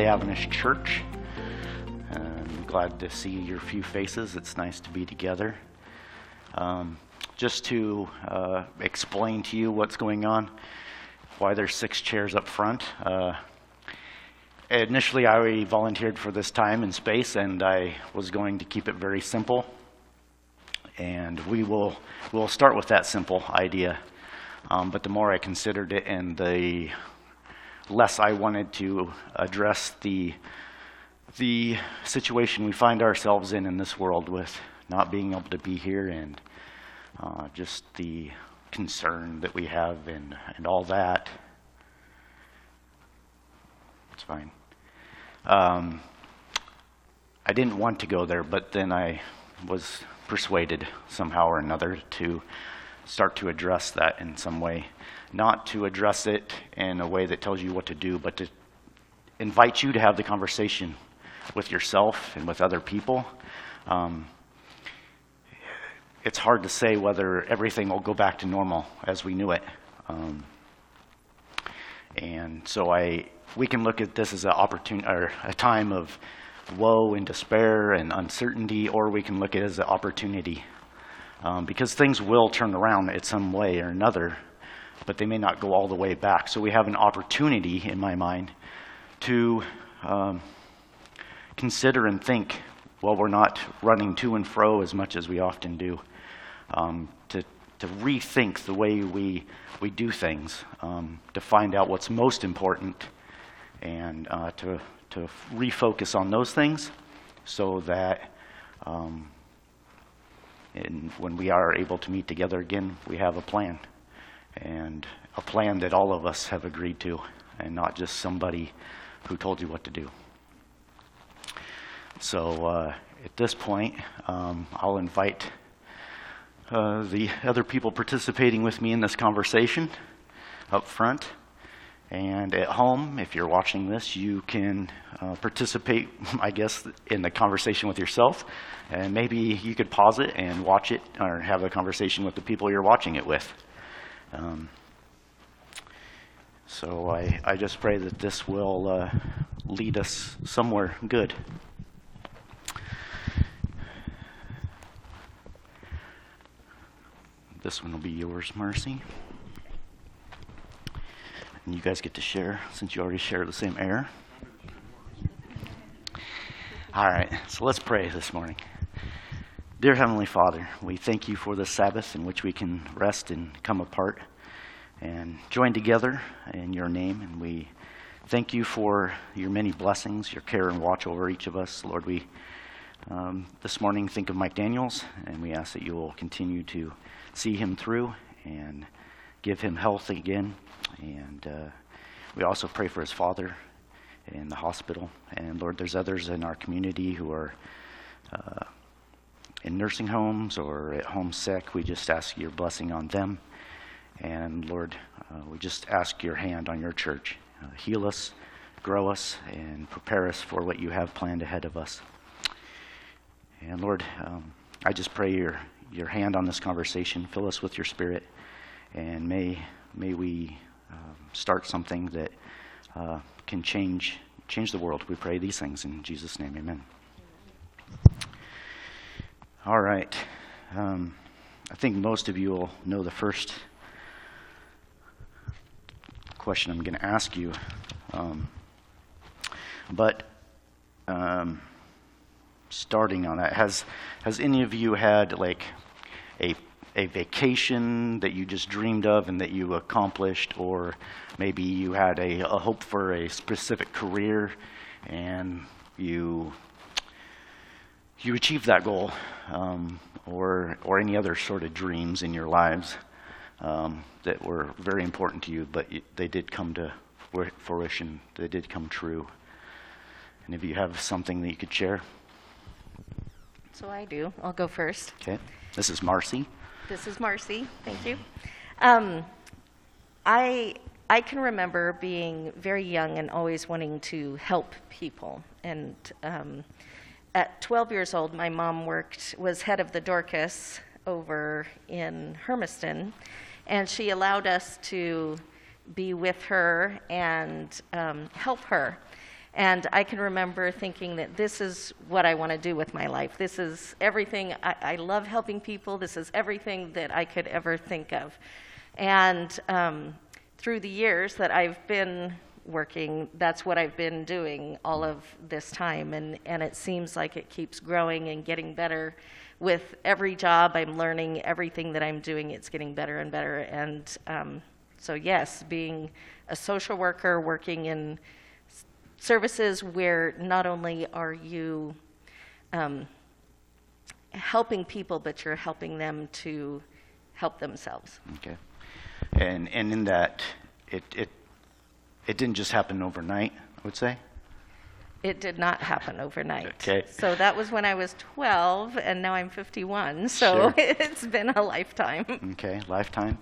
Good Seventh day Adventist Church. I'm glad to see your few faces. It's nice to be together. Um, just to uh, explain to you what's going on, why there's six chairs up front. Uh, initially, I volunteered for this time and space, and I was going to keep it very simple. And we will we'll start with that simple idea. Um, but the more I considered it and the less I wanted to address the, the situation we find ourselves in in this world with not being able to be here and uh, just the concern that we have and, and all that. It's fine. Um, I didn't want to go there, but then I was persuaded somehow or another to start to address that in some way. Not to address it in a way that tells you what to do, but to invite you to have the conversation with yourself and with other people. Um, it's hard to say whether everything will go back to normal as we knew it. Um, and so I, we can look at this as an opportunity or a time of woe and despair and uncertainty, or we can look at it as an opportunity um, because things will turn around in some way or another, but they may not go all the way back. So we have an opportunity, in my mind, to um, consider and think while we're not running to and fro as much as we often do, um, to, to rethink the way we, we do things, um, to find out what's most important, and uh, to, to refocus on those things so that um, and when we are able to meet together again, we have a plan. And a plan that all of us have agreed to, and not just somebody who told you what to do. So uh, at this point, um, I'll invite uh, the other people participating with me in this conversation up front. And at home, if you're watching this, you can uh, participate, I guess, in the conversation with yourself. And maybe you could pause it and watch it or have a conversation with the people you're watching it with. Um, so I, I just pray that this will uh, lead us somewhere good. This one will be yours, Marcy. And you guys get to share since you already share the same air. All right, so let's pray this morning. Dear Heavenly Father, we thank you for the Sabbath in which we can rest and come apart and join together in your name. And we thank you for your many blessings, your care and watch over each of us. Lord, we um, this morning think of Mike Daniels, and we ask that you will continue to see him through and give him health again and uh, we also pray for his father in the hospital. And Lord, there's others in our community who are uh, in nursing homes or at home sick. We just ask your blessing on them. And Lord, uh, we just ask your hand on your church. Uh, heal us, grow us, and prepare us for what you have planned ahead of us. And Lord, um, I just pray your, your hand on this conversation. Fill us with your spirit. And may, may we um, start something that uh, can change change the world. We pray these things in Jesus' name. Amen. All right. Um, I think most of you will know the first question I'm going to ask you. Um, but um, starting on that, has has any of you had like a a vacation that you just dreamed of and that you accomplished, or maybe you had a, a hope for a specific career and you you achieved that goal, um, or or any other sort of dreams in your lives um, that were very important to you, but they did come to fruition. They did come true. And if you have something that you could share. So I do. I'll go first. Okay. This is Marcy. This is Marcy. Thank you. Um, I I can remember being very young and always wanting to help people. And um, at 12 years old, my mom worked was head of the Dorcas over in Hermiston, and she allowed us to be with her and um, help her. And I can remember thinking that this is what I want to do with my life. This is everything. I, I love helping people. This is everything that I could ever think of. And um, through the years that I've been working, that's what I've been doing all of this time. And, and it seems like it keeps growing and getting better. With every job I'm learning, everything that I'm doing, it's getting better and better. And um, so, yes, being a social worker, working in services where not only are you um, helping people, but you're helping them to help themselves. Okay. And, and in that, it, it, it didn't just happen overnight, I would say? It did not happen overnight. Okay. So that was when I was 12, and now I'm 51. So Sure. it's been a lifetime. Okay, lifetime.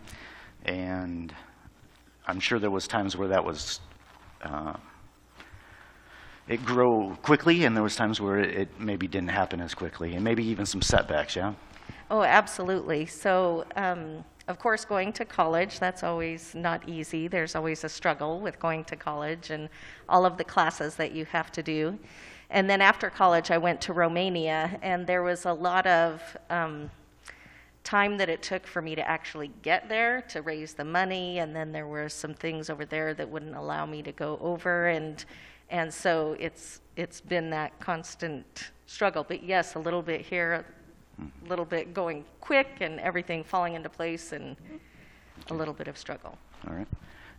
And I'm sure there was times where that was, uh, it grew quickly, and there was times where it, it maybe didn't happen as quickly, and maybe even some setbacks, yeah? Oh, absolutely. So, um, of course, going to college, that's always not easy. There's always a struggle with going to college and all of the classes that you have to do. And then after college, I went to Romania, and there was a lot of um, time that it took for me to actually get there to raise the money. And then there were some things over there that wouldn't allow me to go over. And, and so it's, it's been that constant struggle. But yes, a little bit here, little bit going quick and everything falling into place and a little bit of struggle. All right.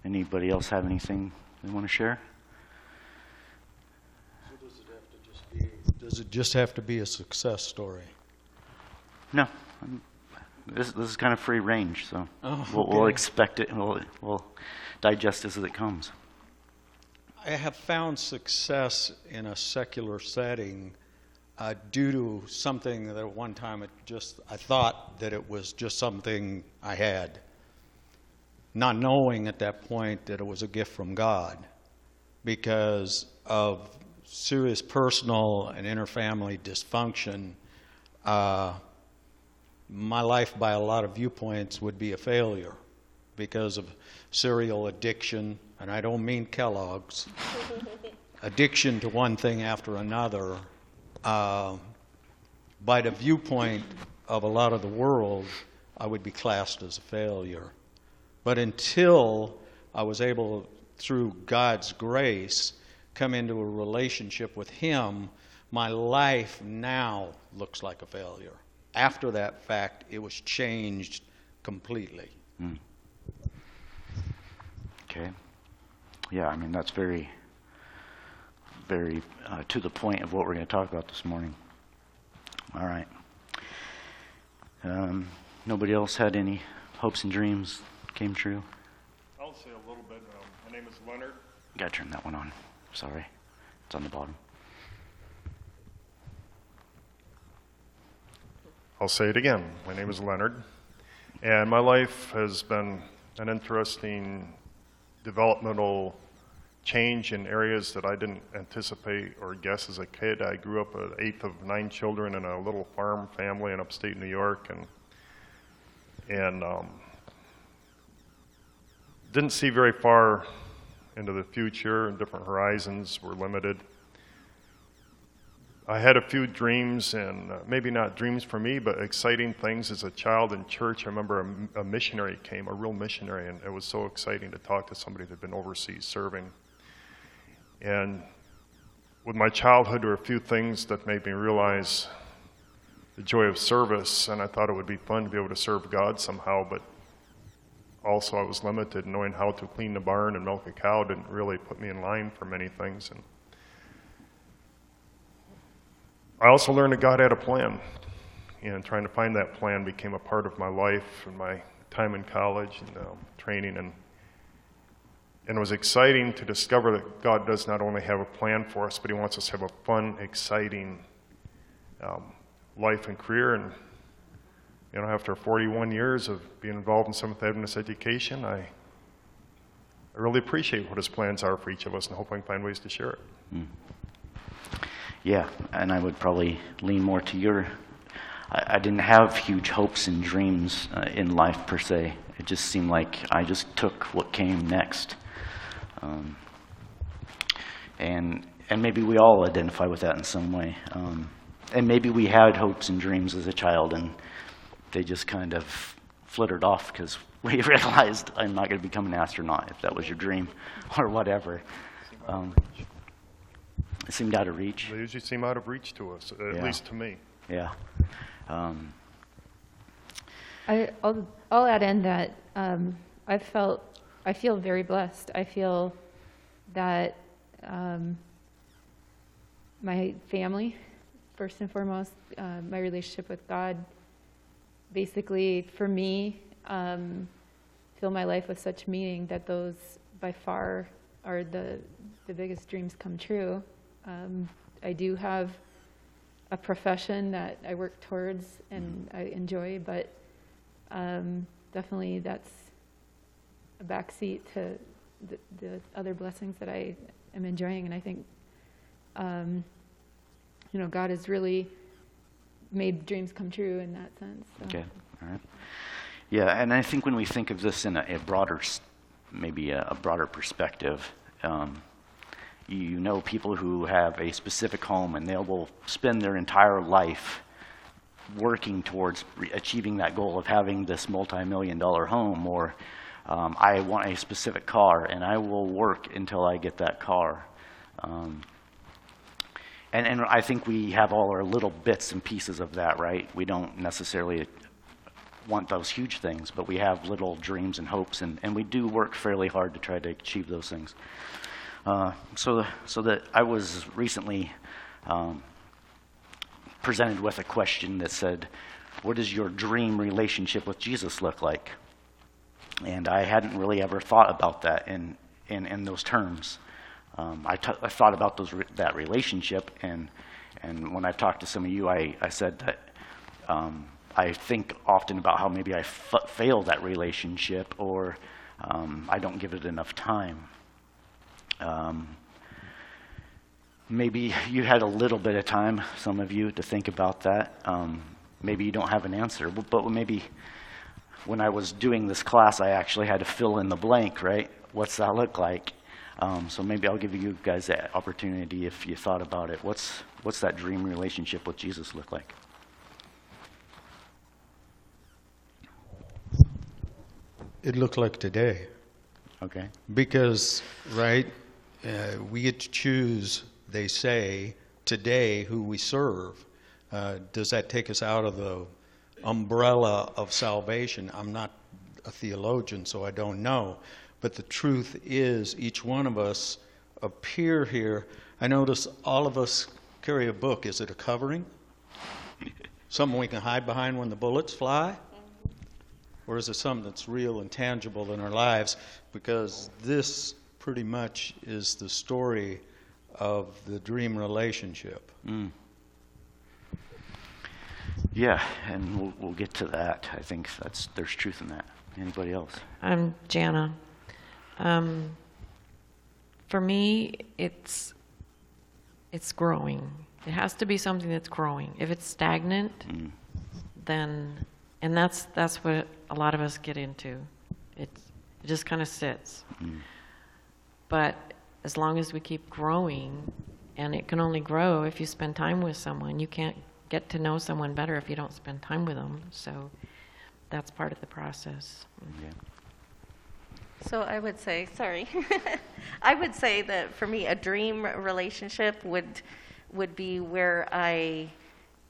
Anybody else have anything they want to share? Does it just have to be a success story? No. I'm- This, this is kind of free range, so Oh, we'll, we'll okay. expect it, and we'll, we'll digest as it comes. I have found success in a secular setting uh, due to something that at one time it just I thought that it was just something I had, not knowing at that point that it was a gift from God, because of serious personal and interfamily dysfunction. Uh, my life, by a lot of viewpoints, would be a failure because of serial addiction, and I don't mean Kellogg's, addiction to one thing after another. Uh, by the viewpoint of a lot of the world, I would be classed as a failure. But until I was able, through God's grace, come into a relationship with Him, my life now looks like a failure. After that fact, it was changed completely. Okay. Yeah, I mean, that's very, very uh, to the point of what we're going to talk about this morning. All right. Um, nobody else had any hopes and dreams came true? I'll say a little bit. Um, my name is Leonard. Got to turn that one on. Sorry. It's on the bottom. I'll say it again. My name is Leonard. And my life has been an interesting developmental change in areas that I didn't anticipate or guess as a kid. I grew up an eighth of nine children in a little farm family in upstate New York and and um, didn't see very far into the future and different horizons were limited. I had a few dreams, and uh, maybe not dreams for me, but exciting things as a child in church. I remember a missionary came, a real missionary, and it was so exciting to talk to somebody that had been overseas serving. And with my childhood, there were a few things that made me realize the joy of service, and I thought it would be fun to be able to serve God somehow, but also I was limited. Knowing how to clean the barn and milk a cow didn't really put me in line for many things. And I also learned that God had a plan, and trying to find that plan became a part of my life and my time in college and um, training. And, and it was exciting to discover that God does not only have a plan for us, but He wants us to have a fun, exciting um, life and career. And you know, after 41 years of being involved in Seventh Adventist education, I, I really appreciate what His plans are for each of us, and hope I can find ways to share it. Yeah, and I would probably lean more to your I, I didn't have huge hopes and dreams uh, in life per se. It just seemed like I just took what came next. Um, and and maybe we all identify with that in some way. Um, and maybe we had hopes and dreams as a child, and they just kind of flittered off because we realized I'm not going to become an astronaut if that was your dream, or whatever. Um, it seemed out of reach. They usually seem out of reach to us, at Yeah. least to me. Yeah. Um, I, I'll, I'll add in that um, I felt, I feel very blessed. I feel that um, my family, first and foremost, uh, my relationship with God, basically for me, um, fill my life with such meaning that those by far are the, the biggest dreams come true. Um, I do have a profession that I work towards and I enjoy, but um, definitely that's a backseat to the, the other blessings that I am enjoying. And I think, um, you know, God has really made dreams come true in that sense. so. Okay, all right. Yeah, and I think when we think of this in a, a broader, maybe a, a broader perspective, um, you know people who have a specific home and they will spend their entire life working towards re- achieving that goal of having this multi-million dollar home or um, I want a specific car and I will work until I get that car. Um, and, and I think we have all our little bits and pieces of that, right? We don't necessarily want those huge things, but we have little dreams and hopes, and, and we do work fairly hard to try to achieve those things. Uh, so, so that I was recently um, presented with a question that said, "What does your dream relationship with Jesus look like?" And I hadn't really ever thought about that in in, in those terms. Um, I, t- I thought about those re- that relationship, and and when I've talked to some of you, I, I said that um, I think often about how maybe I f- failed that relationship, or um, I don't give it enough time. Um, maybe you had a little bit of time, some of you, to think about that. Um, maybe you don't have an answer, but maybe when I was doing this class, I actually had to fill in the blank, right? What's that look like? Um, so maybe I'll give you guys that opportunity if you thought about it. What's what's that dream relationship with Jesus look like? It looked like today. Okay. Because, right, uh, we get to choose, they say, today who we serve. Uh, does that take us out of the umbrella of salvation? I'm not a theologian, so I don't know. But the truth is, each one of us appear here. I notice all of us carry a book. Is it a covering? Something we can hide behind when the bullets fly? Or is it something that's real and tangible in our lives? Because this pretty much is the story of the dream relationship. Mm. Yeah, and we'll, we'll get to that. I think that's there's truth in that. Anybody else? I'm Jana. Um, for me, it's it's growing. It has to be something that's growing. If it's stagnant, Mm. then and that's that's what a lot of us get into. It's, it just kind of sits. Mm. But as long as we keep growing, and it can only grow if you spend time with someone. You can't get to know someone better if you don't spend time with them. So that's part of the process. Yeah. So I would say, sorry, I would say that for me, a dream relationship would would be where I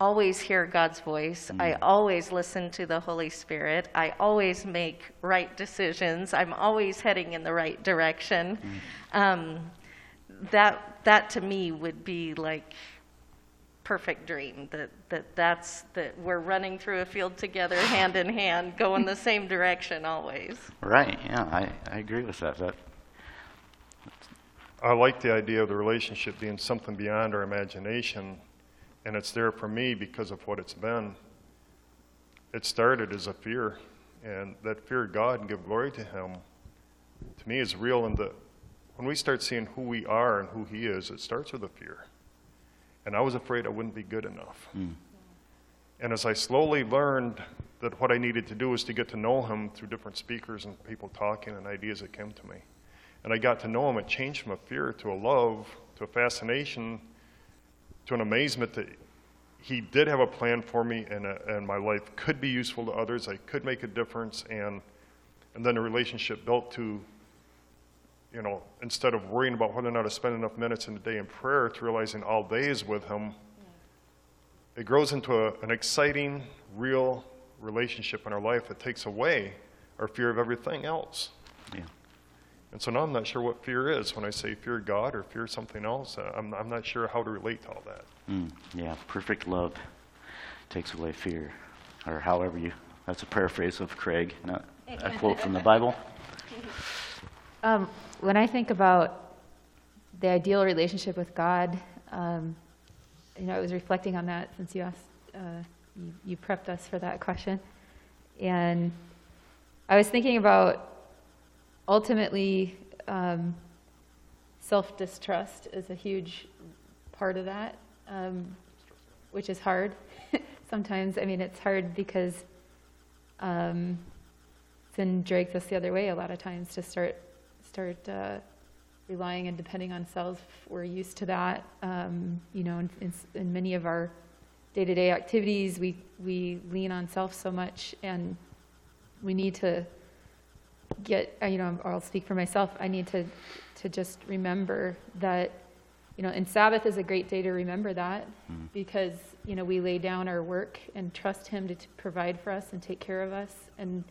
always hear God's voice. I always listen to the Holy Spirit. I always make right decisions. I'm always heading in the right direction. Um, that that to me would be like perfect dream that, that that's that we're running through a field together hand in hand going the same direction always Right. Yeah, I, I agree with that. That I like the idea of the relationship being something beyond our imagination, and it's there for me because of what it's been. It started as a fear, and that fear of God and give glory to Him, to me, is real. And the when we start seeing who we are and who He is, it starts with a fear. And I was afraid I wouldn't be good enough. Mm. And as I slowly learned that what I needed to do was to get to know him through different speakers and people talking and ideas that came to me. And I got to know him, it changed from a fear to a love, to a fascination, to an amazement that he did have a plan for me and, uh, and my life could be useful to others. I could make a difference. And, and then the relationship built to, you know, instead of worrying about whether or not to spend enough minutes in the day in prayer, to realizing all day is with him. It grows into a, an exciting, real relationship in our life that takes away our fear of everything else. Yeah. And so now I'm not sure what fear is when I say fear God or fear something else. I'm, I'm not sure how to relate to all that. Mm, yeah, perfect love takes away fear, or however you. That's a paraphrase of Craig, not a quote from the Bible. Um, when I think about the ideal relationship with God, um, you know, I was reflecting on that since you asked, uh, you, you prepped us for that question. And I was thinking about ultimately um, self distrust is a huge part of that, um, which is hard sometimes. I mean, it's hard because um, sin drags us the other way a lot of times to start start uh, relying and depending on self. We're used to that. Um, you know, in, in, in many of our day-to-day activities, we we lean on self so much, and we need to get. uh, You know, or I'll speak for myself. I need to to just remember that. You know, and Sabbath is a great day to remember that because you know we lay down our work and trust Him to t- provide for us and take care of us, and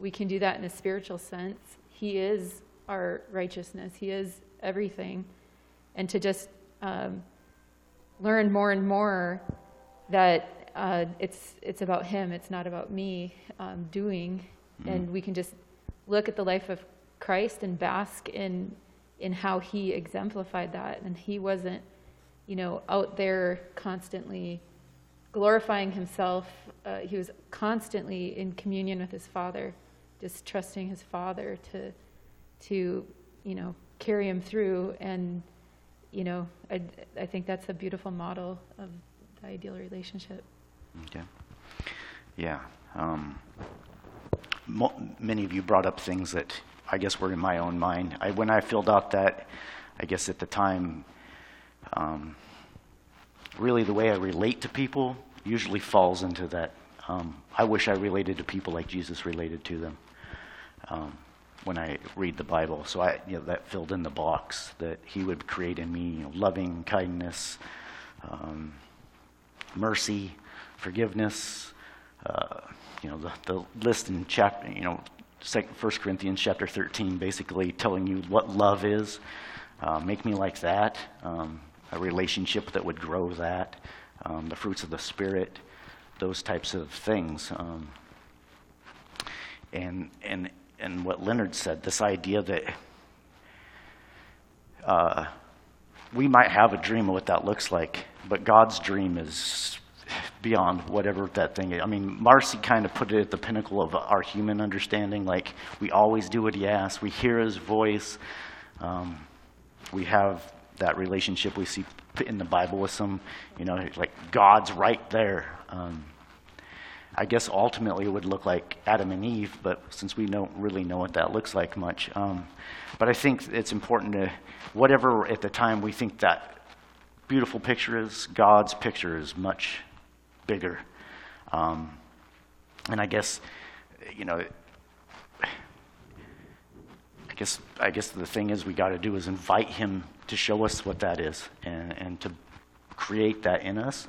we can do that in a spiritual sense. He is our righteousness. He is everything. And to just um, learn more and more that uh, it's, it's about Him, it's not about me um, doing. And we can just look at the life of Christ and bask in, in how He exemplified that. And He wasn't, you know, out there constantly glorifying Himself. Uh, he was constantly in communion with His Father, just trusting His Father to to you know carry him through and you know I, I think that's a beautiful model of the ideal relationship Okay. Yeah. Um, mo- many of you brought up things that I guess were in my own mind. I, when I filled out that, I guess at the time, um, really the way I relate to people usually falls into that. Um, I wish I related to people like Jesus related to them um, when I read the Bible. So I, you know, that filled in the box that He would create in me, you know, loving kindness, um, mercy, forgiveness. Uh, you know, the, the list in chapter, you know, second, 1 Corinthians chapter 13, basically telling you what love is. Uh, make me like that. Um, a relationship that would grow that. Um, the fruits of the Spirit, those types of things. Um, and, and, and what Leonard said, this idea that uh, we might have a dream of what that looks like, but God's dream is beyond whatever that thing is. I mean, Marcy kind of put it at the pinnacle of our human understanding. Like, we always do what he asks, we hear his voice, um, we have that relationship we see in the Bible with some, you know, like God's right there. Um, I guess ultimately it would look like Adam and Eve, but since we don't really know what that looks like much. Um, but I think it's important to, whatever at the time we think that beautiful picture is, God's picture is much bigger. Um, and I guess, you know, I guess I guess the thing is we got to do is invite Him to show us what that is and, and to create that in us,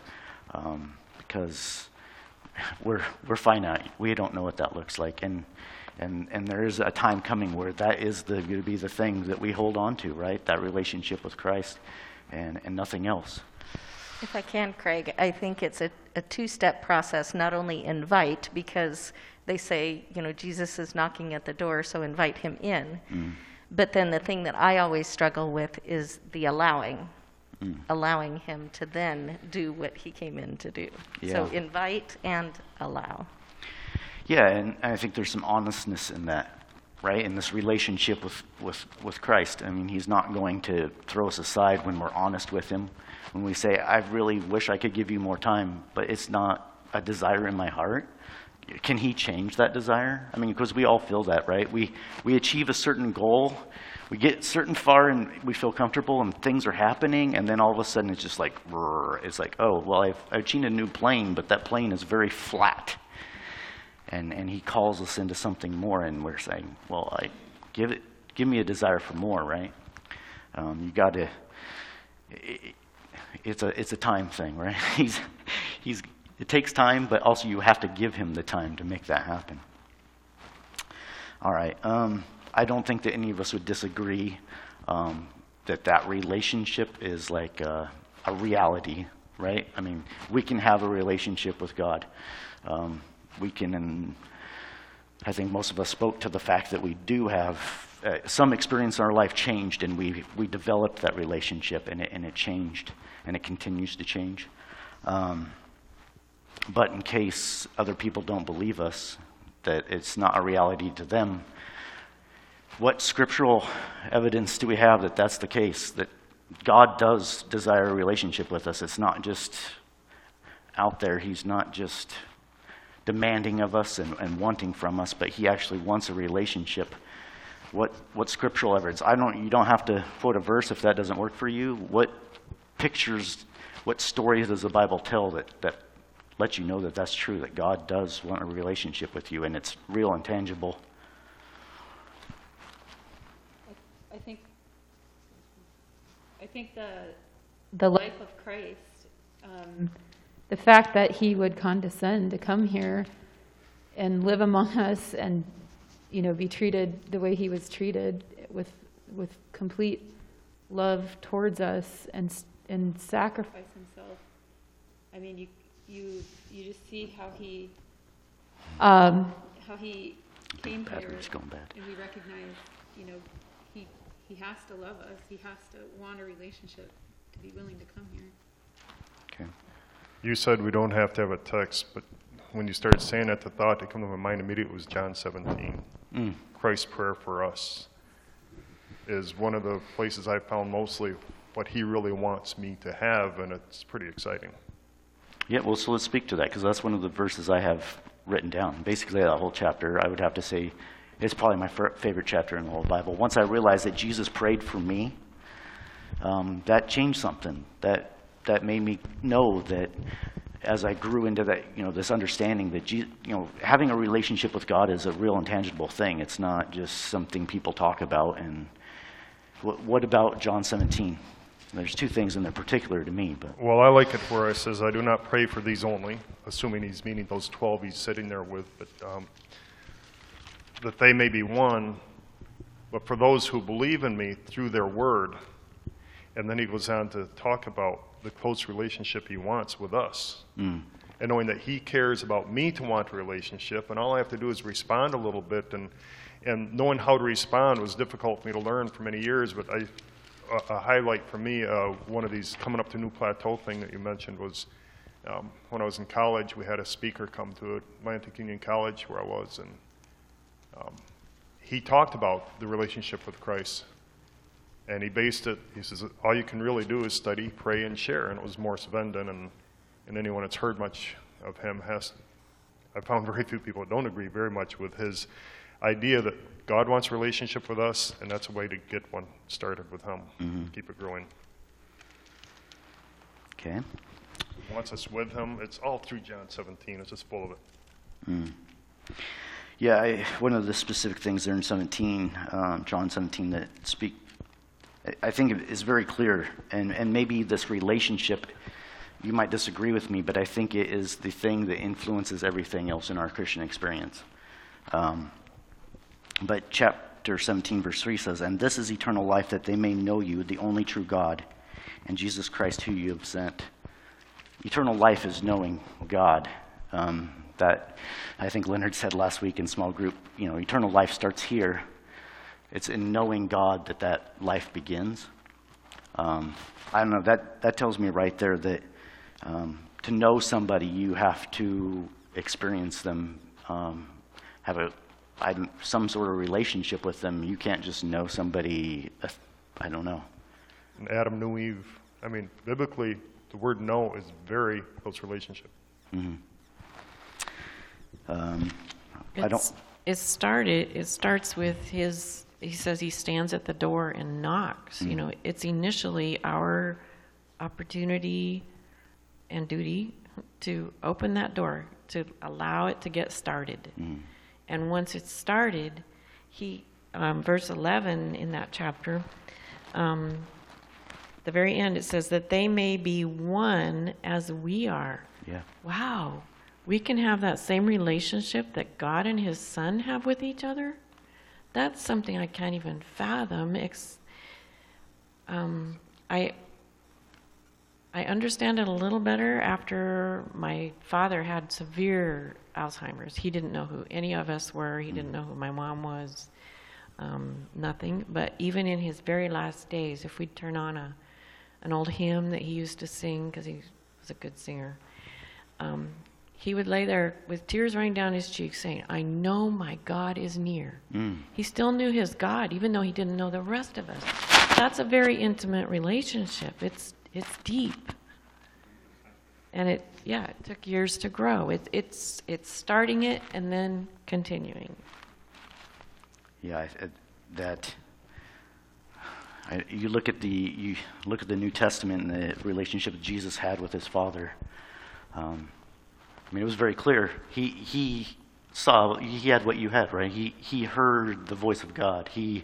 um, because we're we're finite. We don't know what that looks like, and and and there is a time coming where that is the going to be the thing that we hold on to, right? That relationship with Christ, and and nothing else. If I can, Craig, I think it's a, a two step process, not only invite, because they say, you know, Jesus is knocking at the door, so invite him in. Mm. But then the thing that I always struggle with is the allowing, Mm. allowing him to then do what he came in to do. So invite and allow. Yeah, and I think there's some honestness in that, right? In this relationship with, with, with Christ. I mean, He's not going to throw us aside when we're honest with Him. When we say, I really wish I could give you more time, but it's not a desire in my heart, can he change that desire? I mean, because we all feel that, right? We, we achieve a certain goal, we get certain far and we feel comfortable and things are happening, and then all of a sudden it's just like, it's like, oh, well, I've, I've achieved a new plane, but that plane is very flat. And, and he calls us into something more, and we're saying, well, I, give, it, give me a desire for more, right? Um, you got to, it's a, it's a time thing, right? He's, he's, it takes time, but also you have to give him the time to make that happen. All right. Um, I don't think that any of us would disagree um, that that relationship is like a, a reality, right? I mean, we can have a relationship with God. Um, we can, and I think most of us spoke to the fact that we do have uh, some experience in our life changed, and we we developed that relationship, and it and it changed, and it continues to change. Um, but in case other people don't believe us, that it's not a reality to them, what scriptural evidence do we have that that's the case? That God does desire a relationship with us. It's not just out there, He's not just demanding of us and, and wanting from us, but He actually wants a relationship. What, what scriptural evidence? I don't, you don't have to quote a verse if that doesn't work for you. What pictures, what stories does the Bible tell that, that let you know that that's true, that God does want a relationship with you, and it's real and tangible. I think, I think the, the life of Christ, um, the fact that he would condescend to come here and live among us and, you know, be treated the way he was treated with, with complete love towards us and, and sacrifice himself. I mean, you, you, you just see how he, um, how he came here. Battery's going bad. And we recognize, you know, he, he has to love us, he has to want a relationship, to be willing to come here. Okay. You said we don't have to have a text, but when you started saying that, the thought that came to my mind immediately was John 17. Mm. Christ's prayer for us is one of the places I found mostly what he really wants me to have, and it's pretty exciting. Yeah, well, so let's speak to that because that's one of the verses I have written down. Basically, that whole chapter, I would have to say, is probably my favorite chapter in the whole Bible. Once I realized that Jesus prayed for me, um, that changed something. That that made me know that as I grew into that, you know, this understanding that, Je- you know, having a relationship with God is a real and tangible thing. It's not just something people talk about. And what, what about John 17? There's two things in there particular to me, but Well, I like it where it says, I do not pray for these only, assuming he's meaning those 12 he's sitting there with, but um, that they may be one, but for those who believe in me through their word. And then he goes on to talk about the close relationship he wants with us. And knowing that he cares about me to want a relationship, and all I have to do is respond a little bit. And, and knowing how to respond was difficult for me to learn for many years, but I, a, a highlight for me, uh, one of these coming up to New Plateau thing that you mentioned was um, when I was in college, we had a speaker come to Atlantic Union College where I was, and um, he talked about the relationship with Christ. And he based it, he says, all you can really do is study, pray, and share. And it was Morris Venden, and, and anyone that's heard much of him has, I found very few people that don't agree very much with his idea that God wants a relationship with us, and that's a way to get one started with him, keep it growing. okay. He wants us with him. It's all through John 17. It's just full of it. Yeah, I, one of the specific things there in 17, um, John 17, that speak, I- think it is very clear, and, and maybe this relationship, you might disagree with me, but I think it is the thing that influences everything else in our Christian experience. Um, but chapter 17, verse 3 says, And this is eternal life, that they may know you, the only true God, and Jesus Christ, who you have sent. Eternal life is knowing God. Um, that I think Leonard said last week in small group. You know, eternal life starts here. It's in knowing God that that life begins. Um, I don't know. That that tells me right there that um, to know somebody, you have to experience them, um, have a some sort of relationship with them. You can't just know somebody. uh, I don't know. Adam knew Eve. I mean, biblically, the word know is very close relationship. Um, I don't, it started, it starts with his, he says he stands at the door and knocks. Mm. You know, it's initially our opportunity and duty to open that door, to allow it to get started. Mm. And once it's started, he, um, verse 11 in that chapter, um, the very end, it says that they may be one as we are. yeah, Wow, we can have that same relationship that God and His Son have with each other? That's something I can't even fathom. Um, I, I understand it a little better after my father had severe Alzheimer's. He didn't know who any of us were, he didn't know who my mom was, um, nothing. But even in his very last days, if we'd turn on a, an old hymn that he used to sing, because he was a good singer, um, he would lay there with tears running down his cheeks saying, I know my God is near. He still knew his God, even though he didn't know the rest of us. That's a very intimate relationship. It's, it's deep. And it, yeah, it took years to grow. It, it's, it's starting it and then continuing. yeah, that, I, you look at the, you look at the New Testament and the relationship Jesus had with his Father. Um, I mean, it was very clear. He, he saw, he had what you had, right? He, he heard the voice of God. He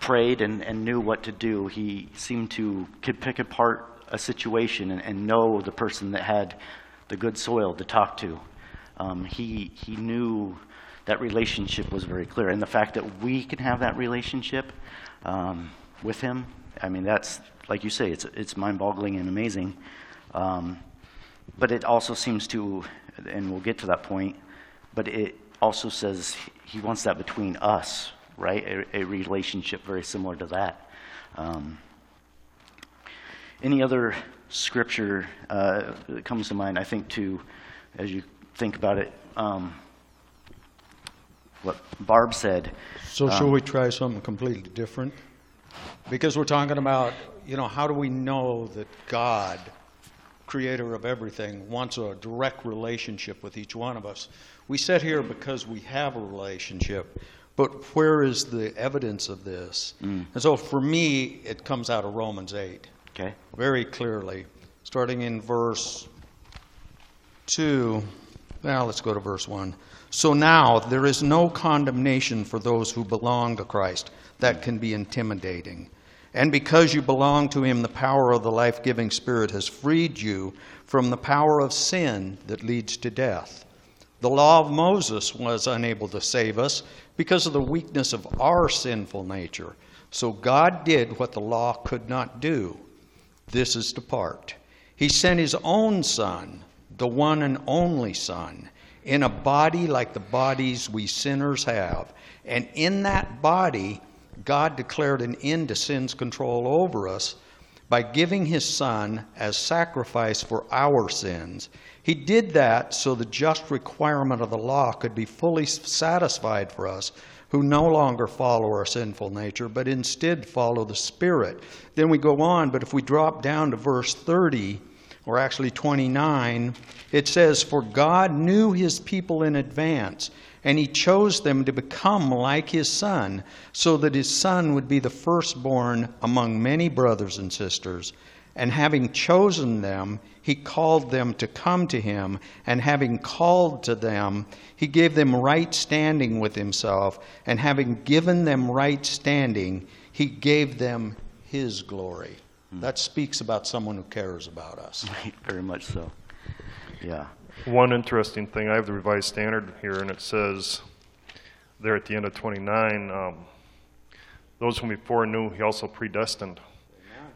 prayed and, and knew what to do. He seemed to could pick apart a situation and, and know the person that had the good soil to talk to. Um, he, he knew that relationship was very clear. And the fact that we can have that relationship um, with him, I mean, that's, like you say, it's, it's mind-boggling and amazing. Um, but it also seems to, and we'll get to that point, but it also says he wants that between us, right? A, a relationship very similar to that. Um, any other scripture uh, that comes to mind, I think, too, as you think about it, um, what Barb said. So shall we try something completely different? Because we're talking about, you know, how do we know that God, creator of everything, wants a direct relationship with each one of us? We sit here because we have a relationship, but where is the evidence of this? Mm. And so for me, it comes out of Romans 8 Okay? very clearly, starting in verse 2. Now let's go to verse 1. So now there is no condemnation for those who belong to Christ. That can be intimidating. And because you belong to Him, the power of the life giving Spirit has freed you from the power of sin that leads to death. The law of Moses was unable to save us because of the weakness of our sinful nature. So God did what the law could not do. This is the part. He sent his own Son, the one and only Son, in a body like the bodies we sinners have. And in that body, God declared an end to sin's control over us by giving his Son as sacrifice for our sins. He did that so the just requirement of the law could be fully satisfied for us who no longer follow our sinful nature, but instead follow the Spirit. Then we go on, but if we drop down to verse 30, or actually 29, it says, For God knew his people in advance, and he chose them to become like his Son, so that his Son would be the firstborn among many brothers and sisters. And having chosen them, he called them to come to him. And having called to them, he gave them right standing with himself. And having given them right standing, he gave them his glory. Hmm. That speaks about someone who cares about us. Very much so. Yeah. One interesting thing, I have the Revised Standard here, and it says there at the end of 29, um, those whom he foreknew, he also predestined.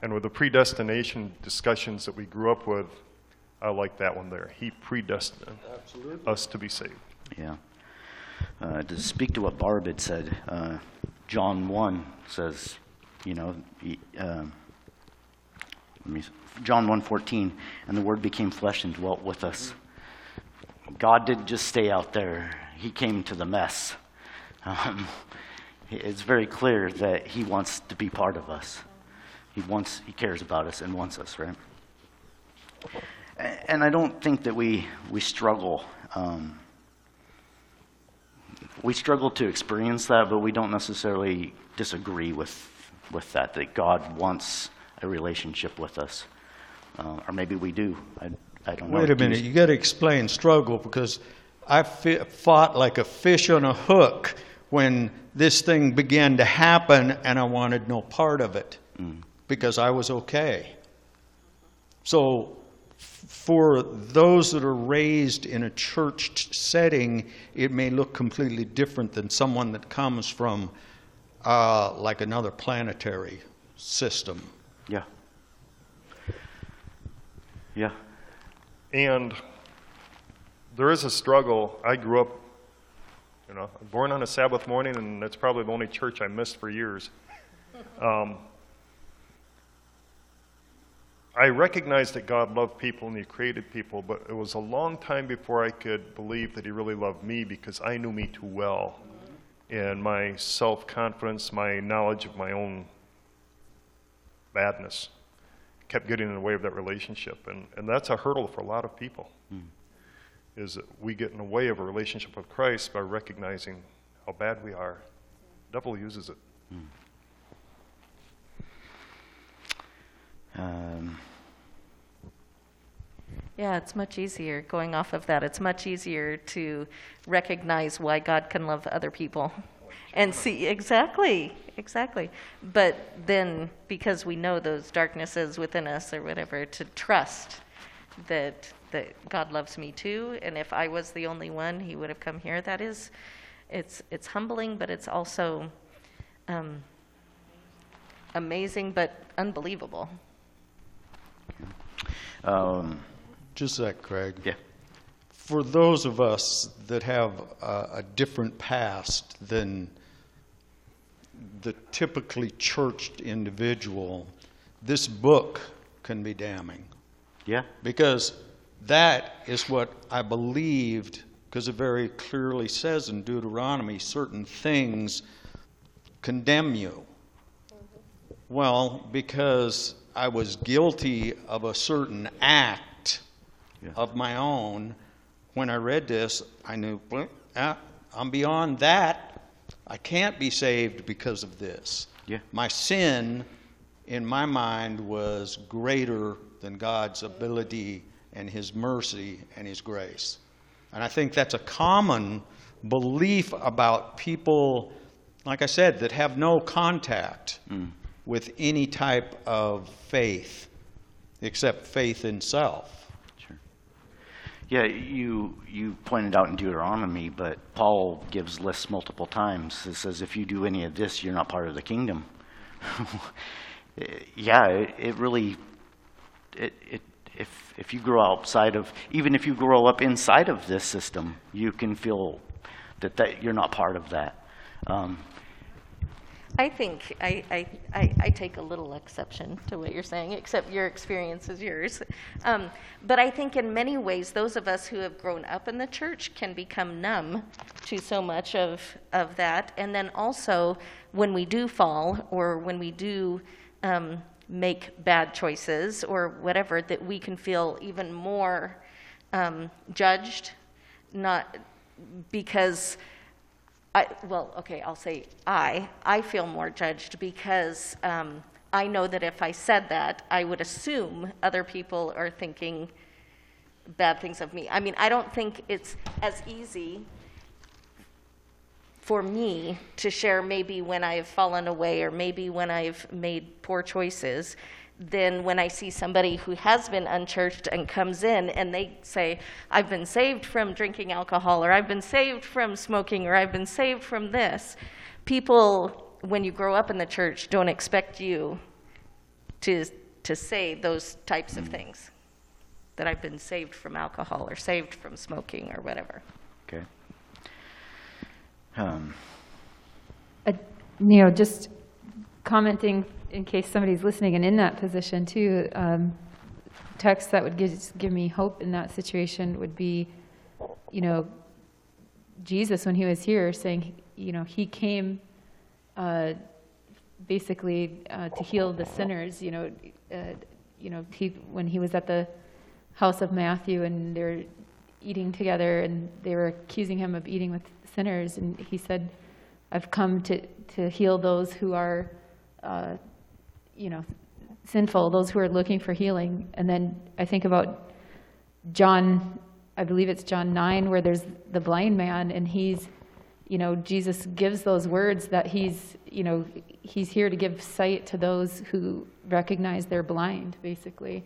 And with the predestination discussions that we grew up with, I like that one there. He predestined us to be saved. Yeah. Uh, to speak to what Barb had said, uh, John 1 says, you know, he, um, let me, John 1.14, and the Word became flesh and dwelt with us. God didn't just stay out there. He came to the mess. Um, it's very clear that he wants to be part of us. He wants, he cares about us and wants us, right? And I don't think that we, we struggle um, we struggle to experience that, but we don't necessarily disagree with, with that, that God wants a relationship with us. Uh, or maybe we do. I, I don't know. Wait a minute, you got to explain struggle because I fought like a fish on a hook when this thing began to happen and I wanted no part of it because I was okay. So, f- for those that are raised in a church setting, it may look completely different than someone that comes from uh, like another planetary system. Yeah. Yeah. And there is a struggle. I grew up, you know, born on a Sabbath morning, and that's probably the only church I missed for years. Um, I recognized that God loved people and He created people, but it was a long time before I could believe that He really loved me because I knew me too well. And my self confidence, my knowledge of my own badness kept getting in the way of that relationship. And, and that's a hurdle for a lot of people, is that we get in the way of a relationship with Christ by recognizing how bad we are. The devil uses it. Um, Yeah, it's much easier, going off of that, it's much easier to recognize why God can love other people. And see, exactly, exactly. But then, because we know those darknesses within us or whatever, to trust that, that God loves me too, and if I was the only one, he would have come here. That is, it's, it's humbling, but it's also um, amazing, but unbelievable. um, Just a sec, Craig. yeah. For those of us that have a, a different past than the typically churched individual, this book can be damning. Yeah. Because that is what I believed, because it very clearly says in Deuteronomy certain things condemn you. Well, because I was guilty of a certain act Yeah. of my own, when I read this, I knew, ah, I'm beyond that. I can't be saved because of this. Yeah. My sin, in my mind, was greater than God's ability and His mercy and His grace. And I think that's a common belief about people, like I said, that have no contact mm. with any type of faith except faith in self. Yeah, you you pointed out in Deuteronomy, but Paul gives lists multiple times. It says, if you do any of this, you're not part of the kingdom. yeah, it, it really, it, it, if, if you grow outside of, even if you grow up inside of this system, you can feel that, that you're not part of that. Um, I think I, I, I, I take a little exception to what you're saying, except your experience is yours. Um, but I think in many ways, those of us who have grown up in the church can become numb to so much of, of that. And then also, when we do fall or when we do um, make bad choices or whatever, that we can feel even more um, judged, not because I, well, okay, I'll say I. I feel more judged because um, I know that if I said that, I would assume other people are thinking bad things of me. I mean, I don't think it's as easy for me to share maybe when I've fallen away or maybe when I've made poor choices than when I see somebody who has been unchurched and comes in and they say, I've been saved from drinking alcohol or I've been saved from smoking or I've been saved from this. People, when you grow up in the church, don't expect you to, to say those types of things. That I've been saved from alcohol or saved from smoking or whatever. okay. Um, Uh, You know, just commenting in case somebody's listening and in that position too, um, text that would give, give me hope in that situation would be, you know, Jesus, when he was here, saying, you know, he came uh, basically uh, to heal the sinners, you know, uh, you know, he, when he was at the house of Matthew and they're, eating together, and they were accusing him of eating with sinners, and he said, "I've come to to heal those who are, uh, you know, sinful, those who are looking for healing." And then I think about John, I believe it's John 9, where there's the blind man, and he's, you know, Jesus gives those words that he's, you know, he's here to give sight to those who recognize they're blind, basically.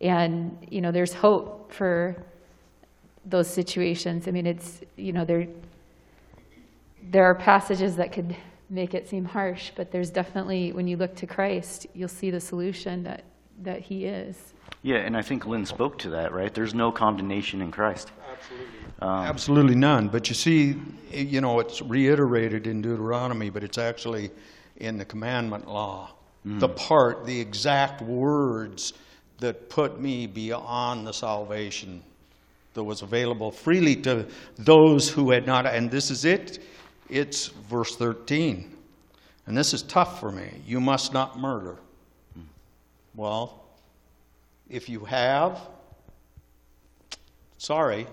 And, you know, there's hope for those situations. I mean, it's, you know, there, there are passages that could make it seem harsh, but there's definitely, when you look to Christ, you'll see the solution that, that he is. Yeah, and I think Lynn spoke to that, right? There's no condemnation in Christ. Absolutely um, absolutely none. But you see, you know, it's reiterated in Deuteronomy, but it's actually in the commandment law. Hmm. The part, the exact words that put me beyond the salvation that was available freely to those who had not. And this is it. It's verse 13. And this is tough for me. You must not murder. Well, if you have, sorry,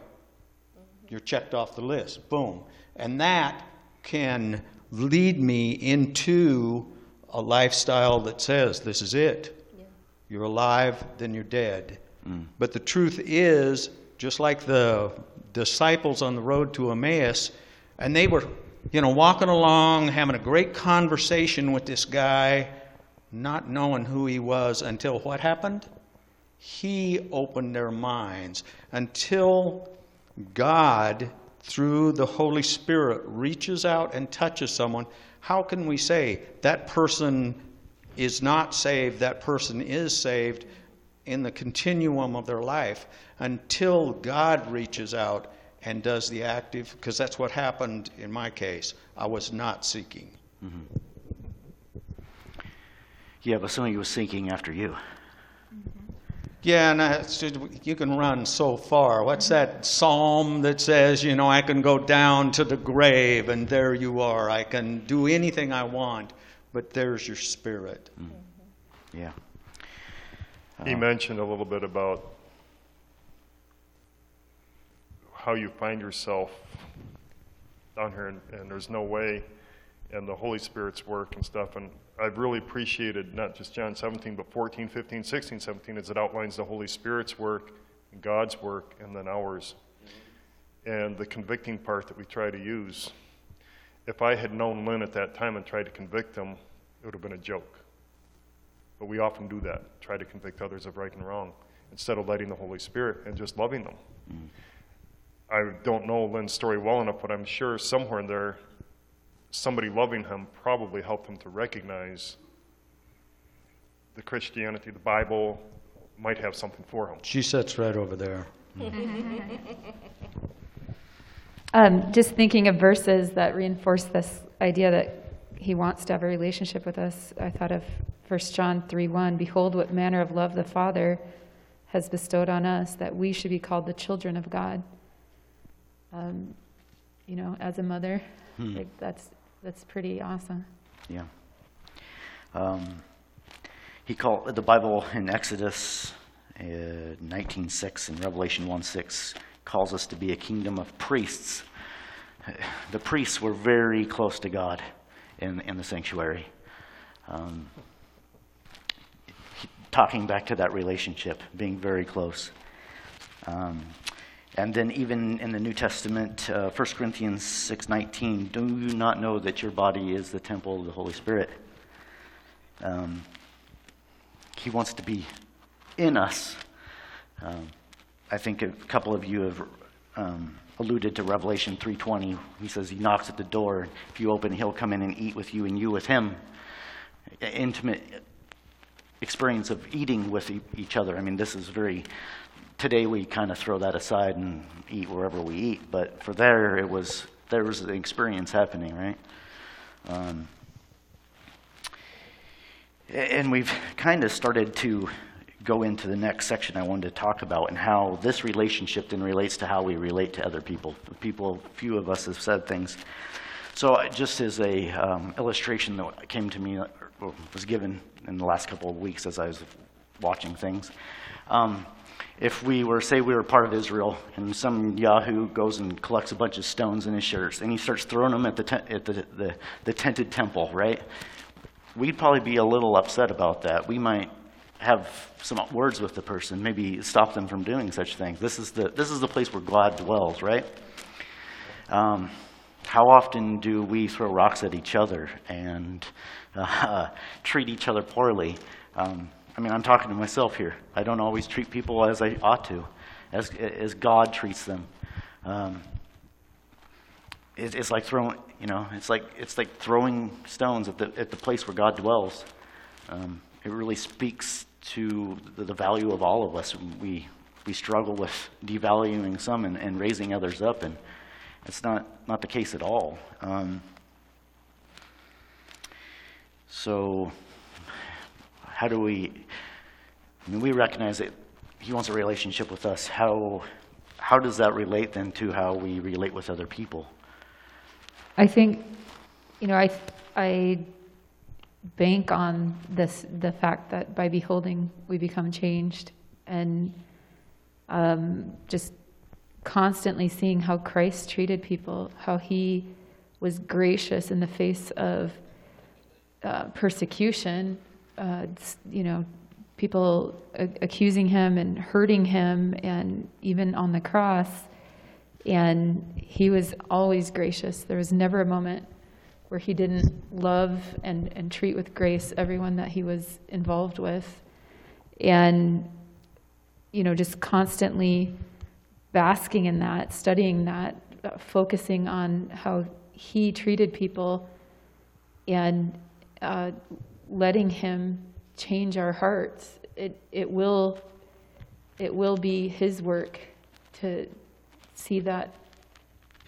you're checked off the list. Boom. And that can lead me into a lifestyle that says, this is it. You're alive, then you're dead. Mm. But the truth is, just like the disciples on the road to Emmaus, and they were, you know, walking along, having a great conversation with this guy, not knowing who he was until what happened? He opened their minds until God, through the Holy Spirit, reaches out and touches someone. How can we say that person is not saved, that person is saved in the continuum of their life until God reaches out and does the active? Because that's what happened in my case. I was not seeking. Mm-hmm. Yeah, but somebody was seeking after you. Mm-hmm. Yeah, and I, you can run so far. What's that psalm that says, you know, I can go down to the grave and there you are. I can do anything I want, but there's your spirit. Mm-hmm. Yeah. He mentioned a little bit about how you find yourself down here, and, and there's no way, and the Holy Spirit's work and stuff. And I've really appreciated not just John 17, but 14, 15, 16, 17, as it outlines the Holy Spirit's work, God's work, and then ours. And the convicting part that we try to use. If I had known Lynn at that time and tried to convict him, it would have been a joke. But we often do that, try to convict others of right and wrong, instead of letting the Holy Spirit and just loving them. Mm. I don't know Lynn's story well enough, but I'm sure somewhere in there, somebody loving him probably helped him to recognize the Christianity, the Bible might have something for him. She sits right over there. Um, just thinking of verses that reinforce this idea that he wants to have a relationship with us, I thought of 1 John 3 1. Behold, what manner of love the Father has bestowed on us, that we should be called the children of God. Um, you know, as a mother, like, that's, that's pretty awesome. Yeah. Um, he called the Bible in Exodus uh, 19:6 and Revelation 1:6 calls us to be a kingdom of priests. The priests were very close to God in in the sanctuary. Um, talking back to that relationship, being very close. Um, and then even in the New Testament, uh, 1 Corinthians 6.19, do you not know that your body is the temple of the Holy Spirit? Um, he wants to be in us. Um, I think a couple of you have um, alluded to Revelation 3.20. He says he knocks at the door. If you open, he'll come in and eat with you and you with him. Intimate experience of eating with e- each other. I mean, this is very. Today we kind of throw that aside and eat wherever we eat, but for there it was there was an experience happening, right? Um, and we've kind of started to go into the next section I wanted to talk about and how this relationship then relates to how we relate to other people. People, few of us have said things. So just as a um, illustration that came to me, uh, was given in the last couple of weeks as I was watching things, um, if we were, say we were part of Israel, and some Yahoo goes and collects a bunch of stones in his shirts, and he starts throwing them at the, at the, the, the tented temple, right? We'd probably be a little upset about that. We might have some words with the person, maybe stop them from doing such things. This is the, this is the place where God dwells, right? Um, how often do we throw rocks at each other and uh, treat each other poorly? Um, I mean, I'm talking to myself here. I don't always treat people as I ought to, as, as God treats them. Um, it, it's like throwing, you know, it's like, it's like throwing stones at the, at the place where God dwells. Um, it really speaks to the, the value of all of us. We, we struggle with devaluing some and, and raising others up, and it's not, not the case at all. Um, so, how do we, I mean, we recognize that he wants a relationship with us. How, how does that relate then to how we relate with other people? I think, you know, I, I bank on this, the fact that by beholding, we become changed. And um, just constantly seeing how Christ treated people, how he was gracious in the face of uh, persecution, uh, you know, people accusing him and hurting him, and even on the cross. And he was always gracious. There was never a moment where he didn't love and, and treat with grace everyone that he was involved with. And, you know, just constantly basking in that, studying that, uh, focusing on how he treated people and uh, letting him change our hearts. It, it will, it will be his work to see that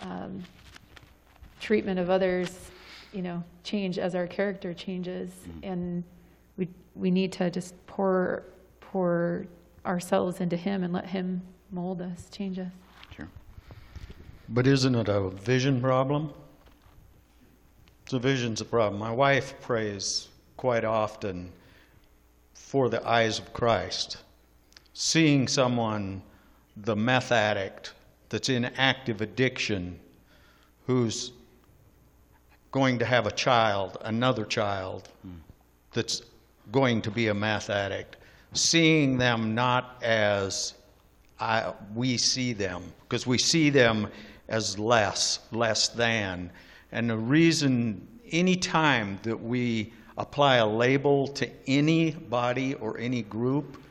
um, treatment of others, you know, change as our character changes. And we, we need to just pour, pour ourselves into him and let him mold us, change us. Sure. But isn't it a vision problem? So vision's a problem. My wife prays quite often for the eyes of Christ. Seeing someone, the meth addict that's in active addiction, who's going to have a child, another child, that's going to be a meth addict, seeing them not as I, we see them, because we see them as less, less than. And the reason, any time that we apply a label to anybody or any group,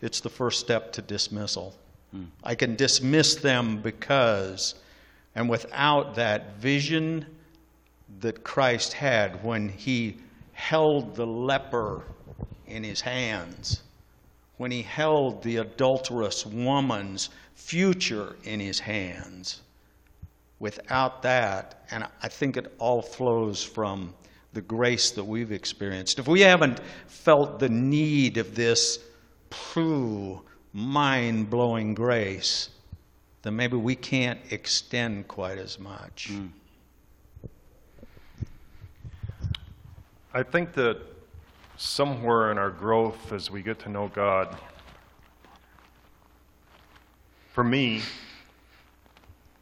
it's the first step to dismissal. Hmm. I can dismiss them because, and without that vision that Christ had when he held the leper in his hands, when he held the adulterous woman's future in his hands. Without that, and I think it all flows from the grace that we've experienced. If we haven't felt the need of this true, mind blowing grace, then maybe we can't extend quite as much. Hmm. I think that somewhere in our growth as we get to know God, for me,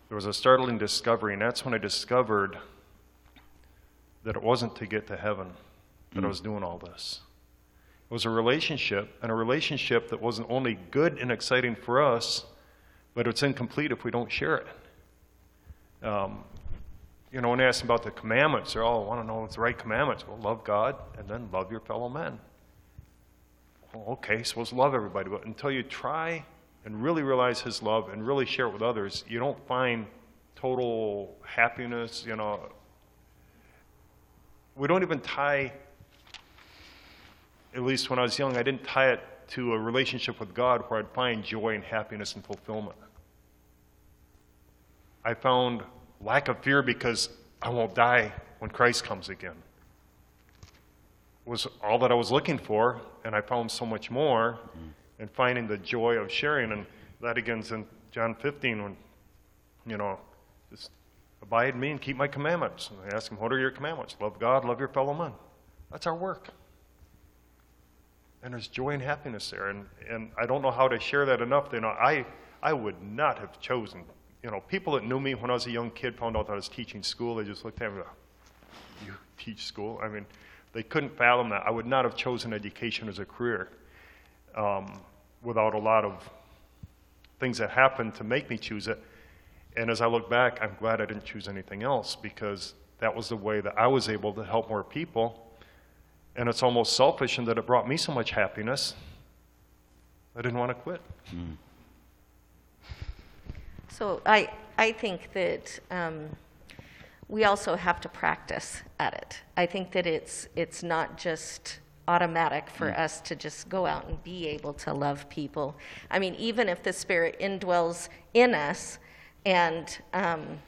there was a startling discovery, and that's when I discovered that it wasn't to get to heaven that I was doing all this. It was a relationship, and a relationship that wasn't only good and exciting for us, but it's incomplete if we don't share it. Um, you know, when they ask about the commandments, they're all I want to know the right commandments. Well, love God and then love your fellow men. Well, okay, supposed to love everybody, but until you try and really realize His love and really share it with others, you don't find total happiness. You know, we don't even tie. At least when I was young, I didn't tie it to a relationship with God where I'd find joy and happiness and fulfillment. I found lack of fear because I won't die when Christ comes again. Was all that I was looking for, and I found so much more mm-hmm. in finding the joy of sharing. And that again's in John 15 when, you know, just abide in me and keep my commandments. And I ask him, What are your commandments? Love God, love your fellow man. That's our work. and there's joy and happiness there. And, and I don't know how to share that enough. You know, I, I would not have chosen, you know, people that knew me when I was a young kid found out that I was teaching school. They just looked at me, you teach school? I mean, they couldn't fathom that. I would not have chosen education as a career um, without a lot of things that happened to make me choose it. And as I look back, I'm glad I didn't choose anything else because that was the way that I was able to help more people. And it's almost selfish in that it brought me so much happiness. I didn't want to quit. So I, I think that um, we also have to practice at it. I think that it's, it's not just automatic for us to just go out and be able to love people. I mean, even if the Spirit indwells in us and um,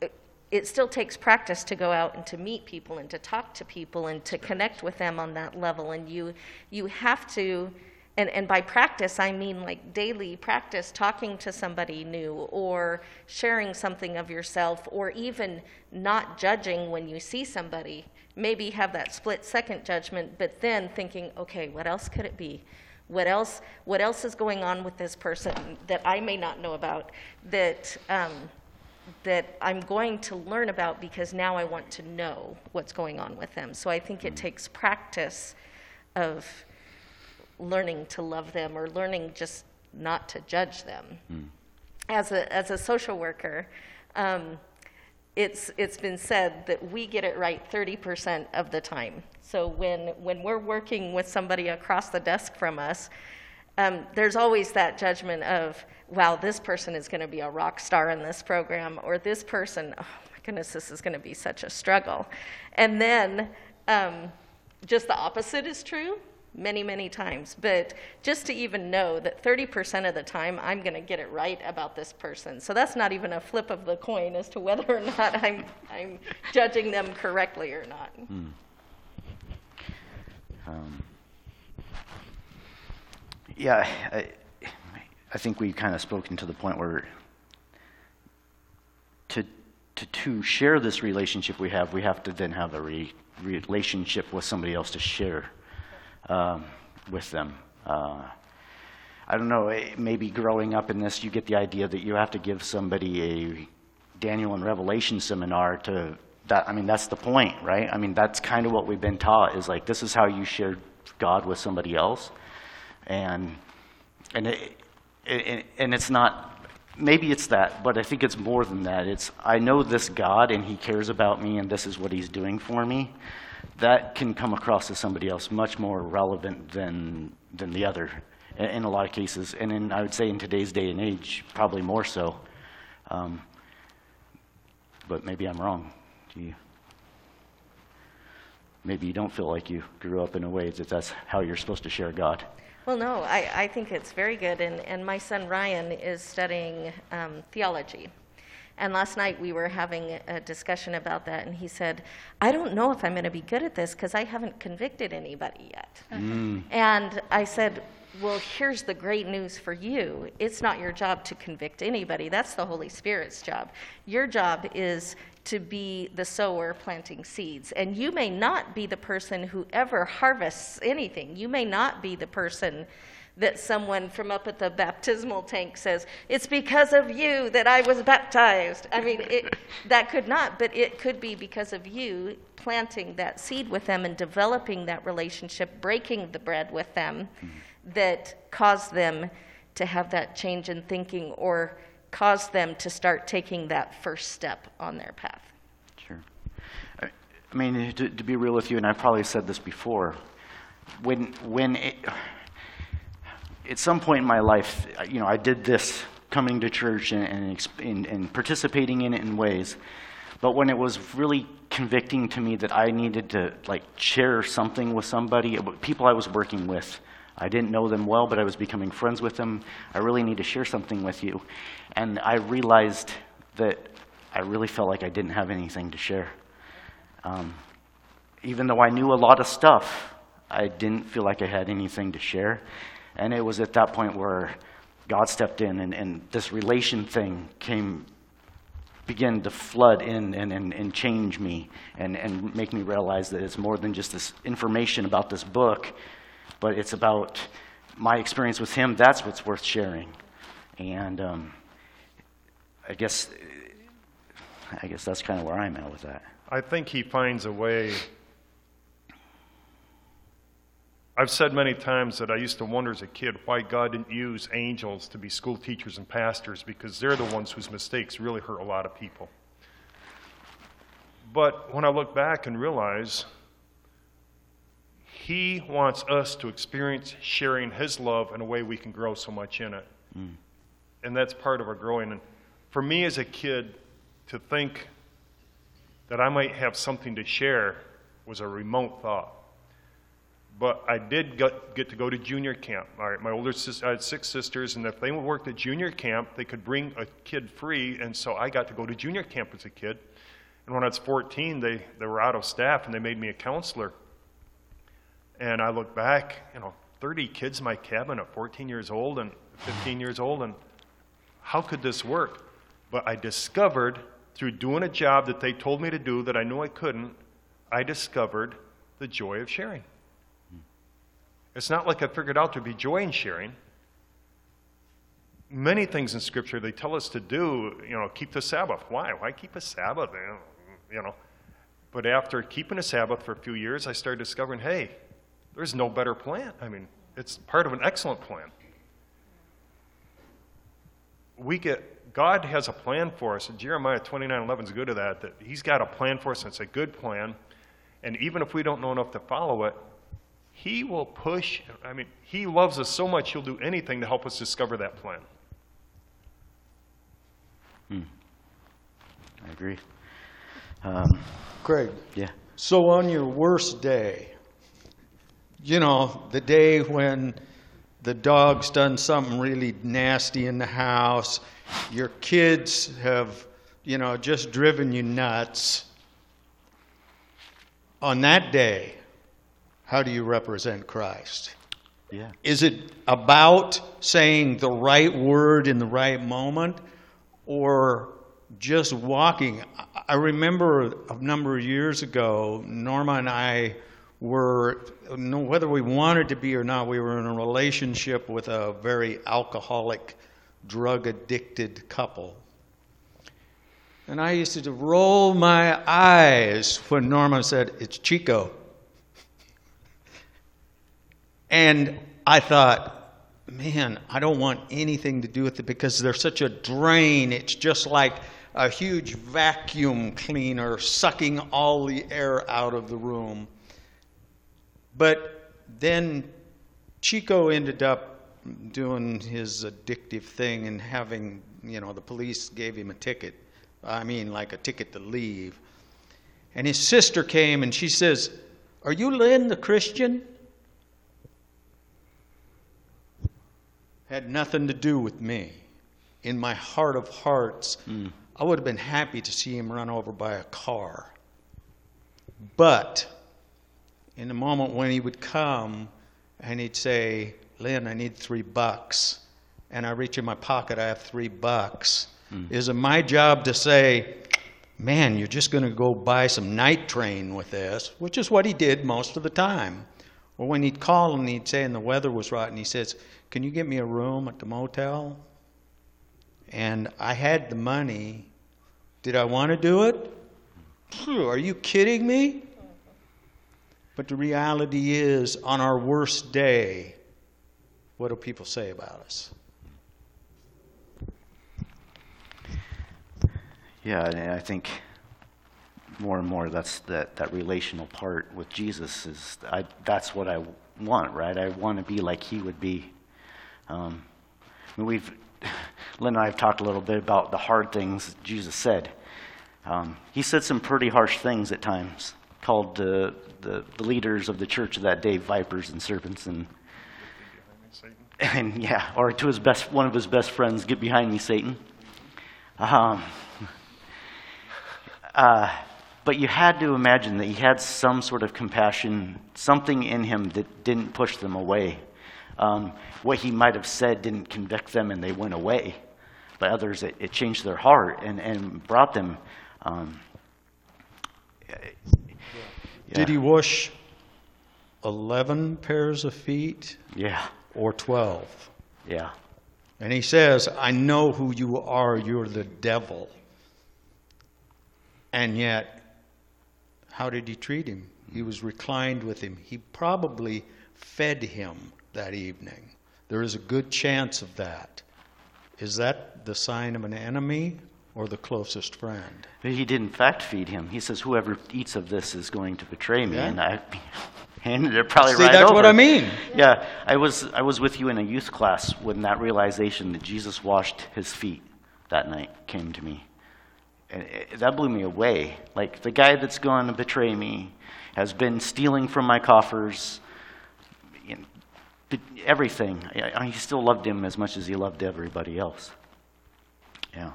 it- it still takes practice to go out and to meet people and to talk to people and to connect with them on that level. And you, you have to, and, and by practice, I mean like daily practice talking to somebody new or sharing something of yourself or even not judging when you see somebody. Maybe have that split second judgment, but then thinking, okay, what else could it be? What else, what else is going on with this person that I may not know about that, um, that I'm going to learn about because now I want to know what's going on with them. So I think it takes practice of learning to love them or learning just not to judge them. As a, as a social worker, um, it's, it's been said that we get it right 30% of the time. So when, when we're working with somebody across the desk from us, um, there's always that judgment of, wow, this person is going to be a rock star in this program, or this person, oh my goodness, this is going to be such a struggle. And then um, just the opposite is true many, many times. But just to even know that 30% of the time I'm going to get it right about this person. So that's not even a flip of the coin as to whether or not I'm, I'm judging them correctly or not. Um, yeah, I, I think we've kind of spoken to the point where to, to, to share this relationship we have, we have to then have a re, relationship with somebody else to share um, with them. Uh, I don't know, eh, maybe growing up in this, you get the idea that you have to give somebody a Daniel and Revelation seminar to that. I mean, that's the point, right? I mean, that's kind of what we've been taught is like, this is how you share God with somebody else. And, and, it, it, and it's not, maybe it's that, but I think it's more than that. It's, I know this God and he cares about me and this is what he's doing for me. That can come across to somebody else much more relevant than, than the other in, in a lot of cases. And in, I would say in today's day and age, probably more so. Um, but maybe I'm wrong. You? Maybe you don't feel like you grew up in a way that that's how you're supposed to share God. Well, no, I, I think it's very good. And, and my son Ryan is studying um, theology. And last night we were having a discussion about that, and he said, I don't know if I'm going to be good at this because I haven't convicted anybody yet. And I said, Well, here's the great news for you. It's not your job to convict anybody, that's the Holy Spirit's job. Your job is to be the sower planting seeds. And you may not be the person who ever harvests anything. You may not be the person that someone from up at the baptismal tank says, It's because of you that I was baptized. I mean, it, that could not, but it could be because of you planting that seed with them and developing that relationship, breaking the bread with them, mm-hmm. That caused them to have that change in thinking or caused them to start taking that first step on their path. Sure. I mean, to, to be real with you, and I've probably said this before, when, when it, at some point in my life, you know, I did this coming to church and, and, and, and participating in it in ways, but when it was really convicting to me that I needed to like share something with somebody, people I was working with, I didn't know them well, but I was becoming friends with them. I really need to share something with you, and I realized that I really felt like I didn't have anything to share. Um, even though I knew a lot of stuff, I didn't feel like I had anything to share. And it was at that point where God stepped in and, and this relation thing came, began to flood in and, and, and change me and, and make me realize that it's more than just this information about this book. But it's about my experience with him. That's what's worth sharing. And um, I guess, I guess that's kind of where I'm at with that. I think he finds a way. I've said many times that I used to wonder as a kid why God didn't use angels to be school teachers and pastors because they're the ones whose mistakes really hurt a lot of people. But when I look back and realize he wants us to experience sharing his love in a way we can grow so much in it. Mm. And that's part of our growing. And for me as a kid, to think that I might have something to share was a remote thought. But I did get, get to go to junior camp. All right, my older sis, I had six sisters, and if they worked at junior camp, they could bring a kid free, and so I got to go to junior camp as a kid. And when I was 14, they, they were out of staff, and they made me a counselor. And I look back, you know, 30 kids in my cabin at 14 years old and 15 years old, and how could this work? But I discovered through doing a job that they told me to do that I knew I couldn't, I discovered the joy of sharing. It's not like I figured out there'd be joy in sharing. Many things in Scripture they tell us to do, you know, keep the Sabbath. Why? Why keep a Sabbath? You know. But after keeping a Sabbath for a few years, I started discovering, hey, there's no better plan. I mean, it's part of an excellent plan. We get God has a plan for us, and Jeremiah 29:11 is good at that. That He's got a plan for us, and it's a good plan. And even if we don't know enough to follow it, He will push. I mean, He loves us so much, He'll do anything to help us discover that plan. Hmm. I agree. Um, Craig, yeah. so on your worst day, you know, the day when the dog's done something really nasty in the house, your kids have, you know, just driven you nuts. On that day, how do you represent Christ? Yeah. Is it about saying the right word in the right moment or just walking? I- I remember a number of years ago, Norma and I were, whether we wanted to be or not, we were in a relationship with a very alcoholic, drug addicted couple. And I used to roll my eyes when Norma said, It's Chico. And I thought, man, I don't want anything to do with it because they're such a drain. It's just like a huge vacuum cleaner sucking all the air out of the room. But then Chico ended up doing his addictive thing and having, you know, the police gave him a ticket. I mean, like a ticket to leave. And his sister came and she says, Are you Lynn the Christian? Had nothing to do with me. In my heart of hearts, hmm. I would have been happy to see him run over by a car. But in the moment when he would come and he'd say, Lynn, I need three bucks, and I reach in my pocket, I have three bucks, hmm. is it my job to say, man, you're just going to go buy some night train with this, which is what he did most of the time. Or when he'd call and he'd say, and the weather was right, and he says, Can you get me a room at the motel? And I had the money. Did I want to do it? Are you kidding me? But the reality is, on our worst day, what do people say about us? Yeah, and I think more and more that's that, that relational part with Jesus is I, that's what I want, right? I want to be like he would be. Um, I mean, we've Lynn and I have talked a little bit about the hard things Jesus said. Um, he said some pretty harsh things at times, called the, the the leaders of the church of that day vipers and serpents and and yeah, or to his best one of his best friends, get behind me, Satan. Um, uh, but you had to imagine that he had some sort of compassion, something in him that didn't push them away. Um, what he might have said didn't convict them and they went away. But others, it, it changed their heart and, and brought them. Um, Did he wash 11 pairs of feet Yeah, or 12. yeah. And he says, I know who you are. You're the devil. And yet, how did he treat him? He was reclined with him. He probably fed him that evening. There is a good chance of that. Is that the sign of an enemy or the closest friend? But he did in fact feed him. He says, "Whoever eats of this is going to betray me," Yeah. and I handed it probably right. See, right that's over. what I mean. Yeah, I was I was with you in a youth class when that realization that Jesus washed his feet that night came to me. And it, that blew me away. Like the guy that's going to betray me has been stealing from my coffers, you know, everything. I, still loved him as much as he loved everybody else. Yeah.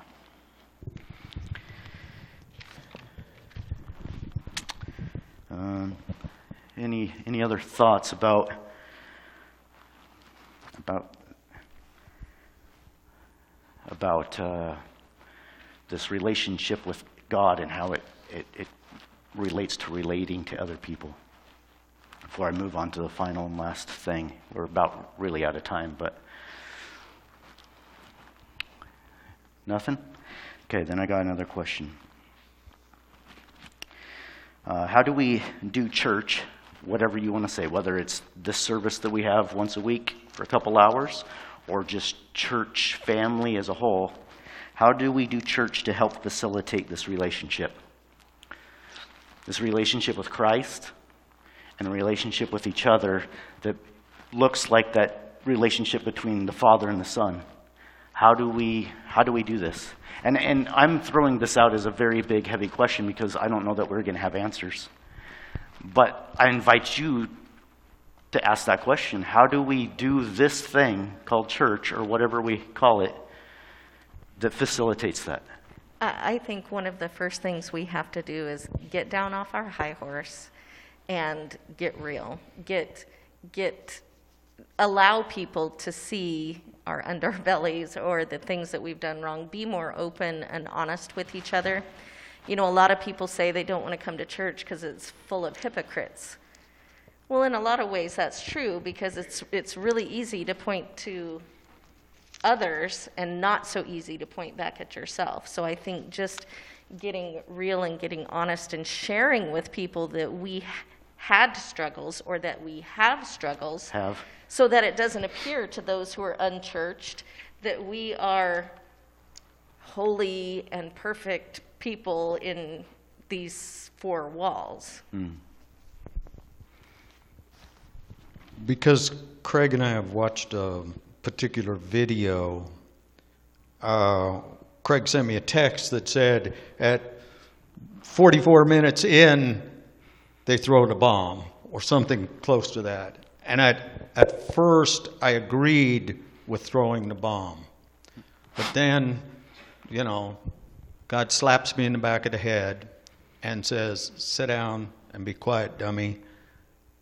Um, any any other thoughts about about about uh, this relationship with God and how it, it, it relates to relating to other people? Before I move on to the final and last thing, we're about really out of time, but nothing. Okay, then I got another question. Uh, how do we do church, whatever you want to say, whether it's this service that we have once a week for a couple hours or just church family as a whole? How do we do church to help facilitate this relationship? This relationship with Christ and a relationship with each other that looks like that relationship between the Father and the Son. How do we how do we do this? And and I'm throwing this out as a very big heavy question because I don't know that we're going to have answers. But I invite you to ask that question. How do we do this thing called church or whatever we call it that facilitates that? I think one of the first things we have to do is get down off our high horse and get real. Get, get, allow people to see our underbellies or the things that we've done wrong. Be more open and honest with each other. You know, a lot of people say they don't want to come to church because it's full of hypocrites. Well, in a lot of ways, that's true because it's, it's really easy to point to others and not so easy to point back at yourself. So I think just getting real and getting honest and sharing with people that we had struggles or that we have struggles Have? so that it doesn't appear to those who are unchurched that we are holy and perfect people in these four walls. Because Craig and I have watched a particular video, uh, Craig sent me a text that said at 44 minutes in, they throw the bomb or something close to that. And at, at first, I agreed with throwing the bomb. But then, you know, God slaps me in the back of the head and says, Sit down and be quiet, dummy.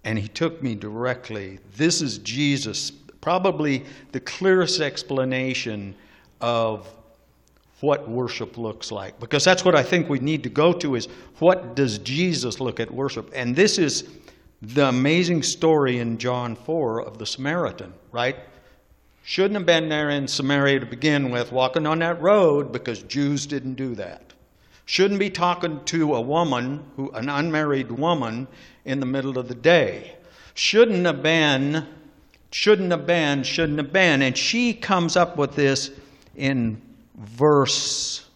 And he took me directly. This is Jesus, probably the clearest explanation of what worship looks like. Because that's what I think we need to go to is what does Jesus look at worship? And this is the amazing story in John 4 of the Samaritan, right? Shouldn't have been there in Samaria to begin with, walking on that road, because Jews didn't do that. Shouldn't be talking to a woman, who, an unmarried woman, in the middle of the day. Shouldn't have been, shouldn't have been, shouldn't have been. And she comes up with this in verse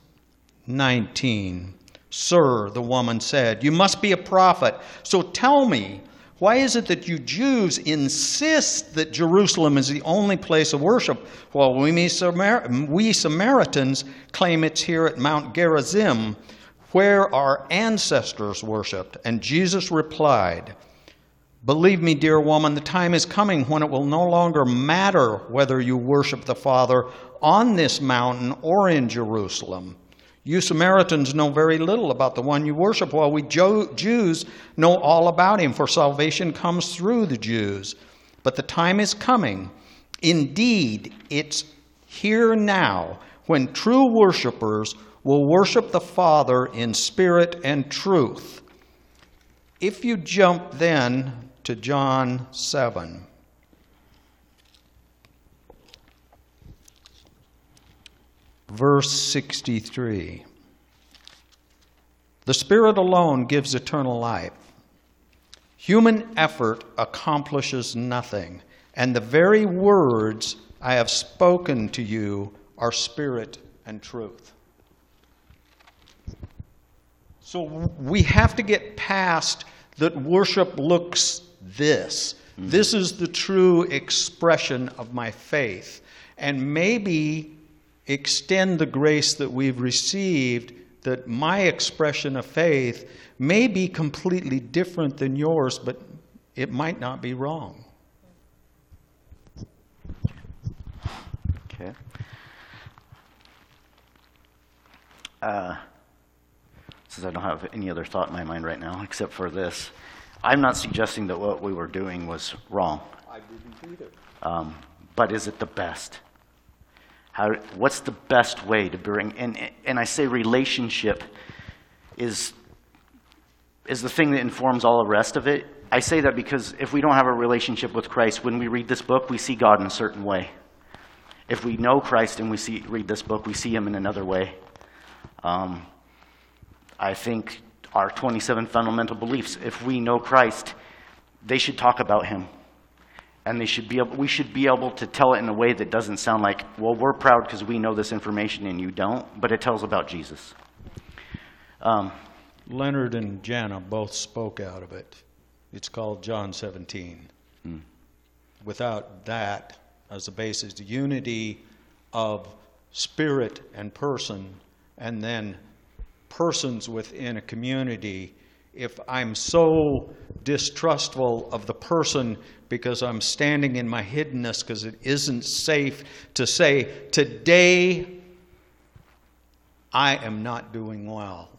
19. Sir, the woman said, you must be a prophet. So tell me, why is it that you Jews insist that Jerusalem is the only place of worship, while we, Samar- we Samaritans claim it's here at Mount Gerizim, where our ancestors worshipped? And Jesus replied, Believe me, dear woman, the time is coming when it will no longer matter whether you worship the Father on this mountain or in Jerusalem. You Samaritans know very little about the one you worship, while we Jews know all about him, for salvation comes through the Jews. But the time is coming. Indeed, it's here now when true worshipers will worship the Father in spirit and truth. If you jump then to John 7. Verse 63. The Spirit alone gives eternal life. Human effort accomplishes nothing, and the very words I have spoken to you are spirit and truth. So we have to get past that worship looks this. Mm-hmm. This is the true expression of my faith. And maybe extend the grace that we've received, that my expression of faith may be completely different than yours, but it might not be wrong. Okay. Uh, since I don't have any other thought in my mind right now except for this, I'm not suggesting that what we were doing was wrong. I didn't either. Um, but is it the best? How, what's the best way to bring, and, and I say relationship is, is the thing that informs all the rest of it. I say that because if we don't have a relationship with Christ, when we read this book, we see God in a certain way. If we know Christ and we see, read this book, we see him in another way. Um, I think our 27 fundamental beliefs, if we know Christ, they should talk about him and they should be able, we should be able to tell it in a way that doesn't sound like, well, we're proud because we know this information and you don't, but it tells about Jesus. Um, Leonard and Jana both spoke out of it. It's called John 17. Without that as a basis, the unity of spirit and person, and then persons within a community, if I'm so distrustful of the person because I'm standing in my hiddenness because it isn't safe to say, today I am not doing well,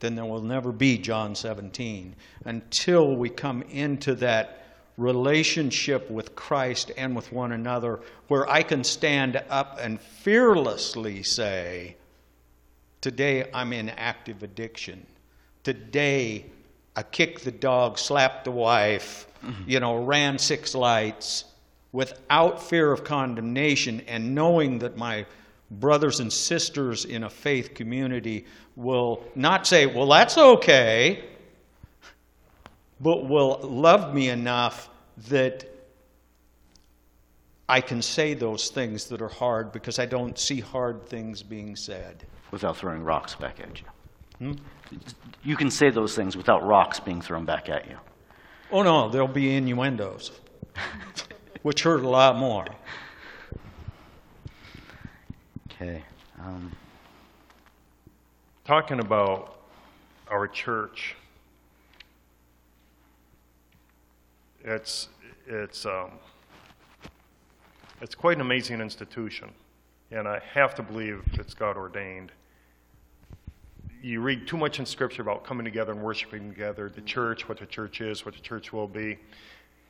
then there will never be John 17 until we come into that relationship with Christ and with one another where I can stand up and fearlessly say, Today I'm in active addiction. Today I kicked the dog, slapped the wife, mm-hmm. you know, ran six lights without fear of condemnation and knowing that my brothers and sisters in a faith community will not say, well, that's okay, but will love me enough that I can say those things that are hard because I don't see hard things being said. without throwing rocks back at you. Hmm? You can say those things without rocks being thrown back at you. Oh no, there'll be innuendos, which hurt a lot more. Okay. Um, Talking about our church, it's, it's, um, it's quite an amazing institution, and I have to believe it's God ordained. You read too much in Scripture about coming together and worshiping together, the church, what the church is, what the church will be.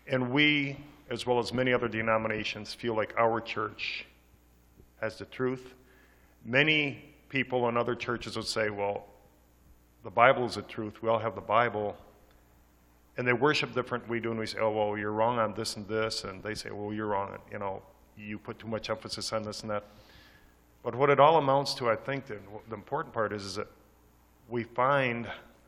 And we, as well as many other denominations, feel like our church has the truth. Many people in other churches would say, well, the Bible is the truth. We all have the Bible. And they worship different we do, and we say, oh, well, you're wrong on this and this. And they say, well, you're wrong. You know, you put too much emphasis on this and that. But what it all amounts to, I think, the, the important part is, is that we find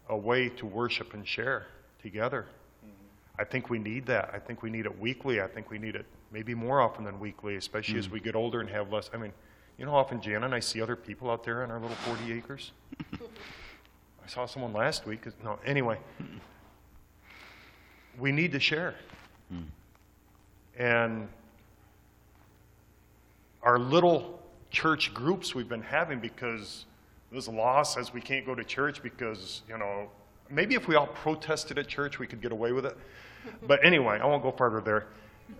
a way to worship and share together. Mm-hmm. I think we need that. I think we need it weekly. I think we need it maybe more often than weekly, especially as mm. we get older and have less. I mean, you know often Jan and I see other people out there on our little 40 acres? I saw someone last week. No, anyway, we need to share. Mm. And our little church groups we've been having because this law says we can't go to church because, you know, maybe if we all protested at church, we could get away with it. But anyway, I won't go farther there.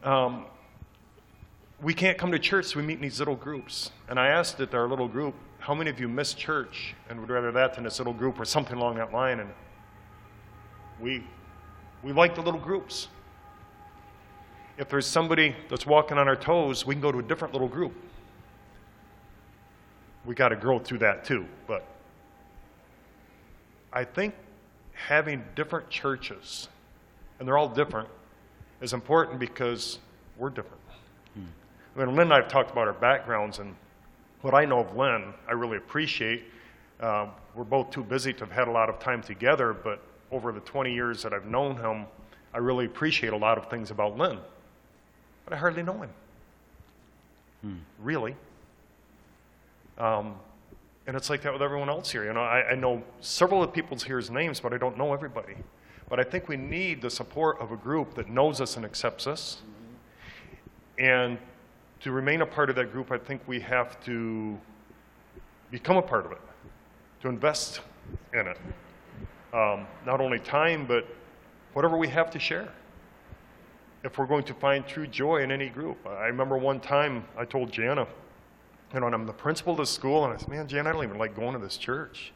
Um, we can't come to church, so we meet in these little groups. And I asked at our little group, how many of you miss church and would rather that than this little group or something along that line? And we, we like the little groups. If there's somebody that's walking on our toes, we can go to a different little group. We got to grow through that too. But I think having different churches and they're all different, is important because we're different. I mean, Lynn and I have talked about our backgrounds, and what I know of Lynn, I really appreciate. Uh, we're both too busy to have had a lot of time together, but over the 20 years that I've known him, I really appreciate a lot of things about Lynn. But I hardly know him. Really. Um, and it's like that with everyone else here. You know, I, I know several of the people's here's names, but I don't know everybody. But I think we need the support of a group that knows us and accepts us. And to remain a part of that group, I think we have to become a part of it, to invest in it. Um, not only time, but whatever we have to share. If we're going to find true joy in any group. I remember one time I told Jana, you know, and I'm the principal of the school, and I said, man, Jan, I don't even like going to this church.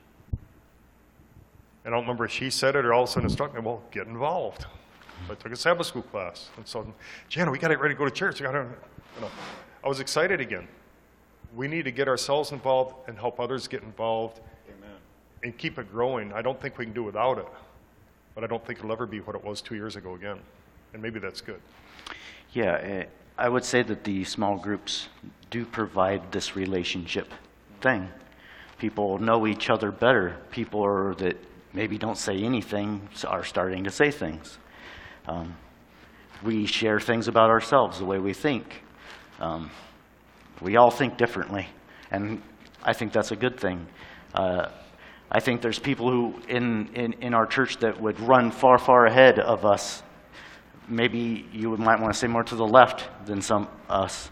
And I don't remember if she said it or all of a sudden it struck me, well, get involved. So I took a Sabbath school class. And so, Jan, we got to get ready to go to church. We gotta, you know, I was excited again. We need to get ourselves involved and help others get involved and keep it growing. I don't think we can do without it, but I don't think it'll ever be what it was two years ago again. And maybe that's good. Yeah, eh, I would say that the small groups do provide this relationship thing. People know each other better. People are, that maybe don't say anything are starting to say things. Um, we share things about ourselves, the way we think. Um, we all think differently, and I think that's a good thing. Uh, I think there's people who in, in, in our church that would run far, far ahead of us maybe you might want to say more to the left than some us.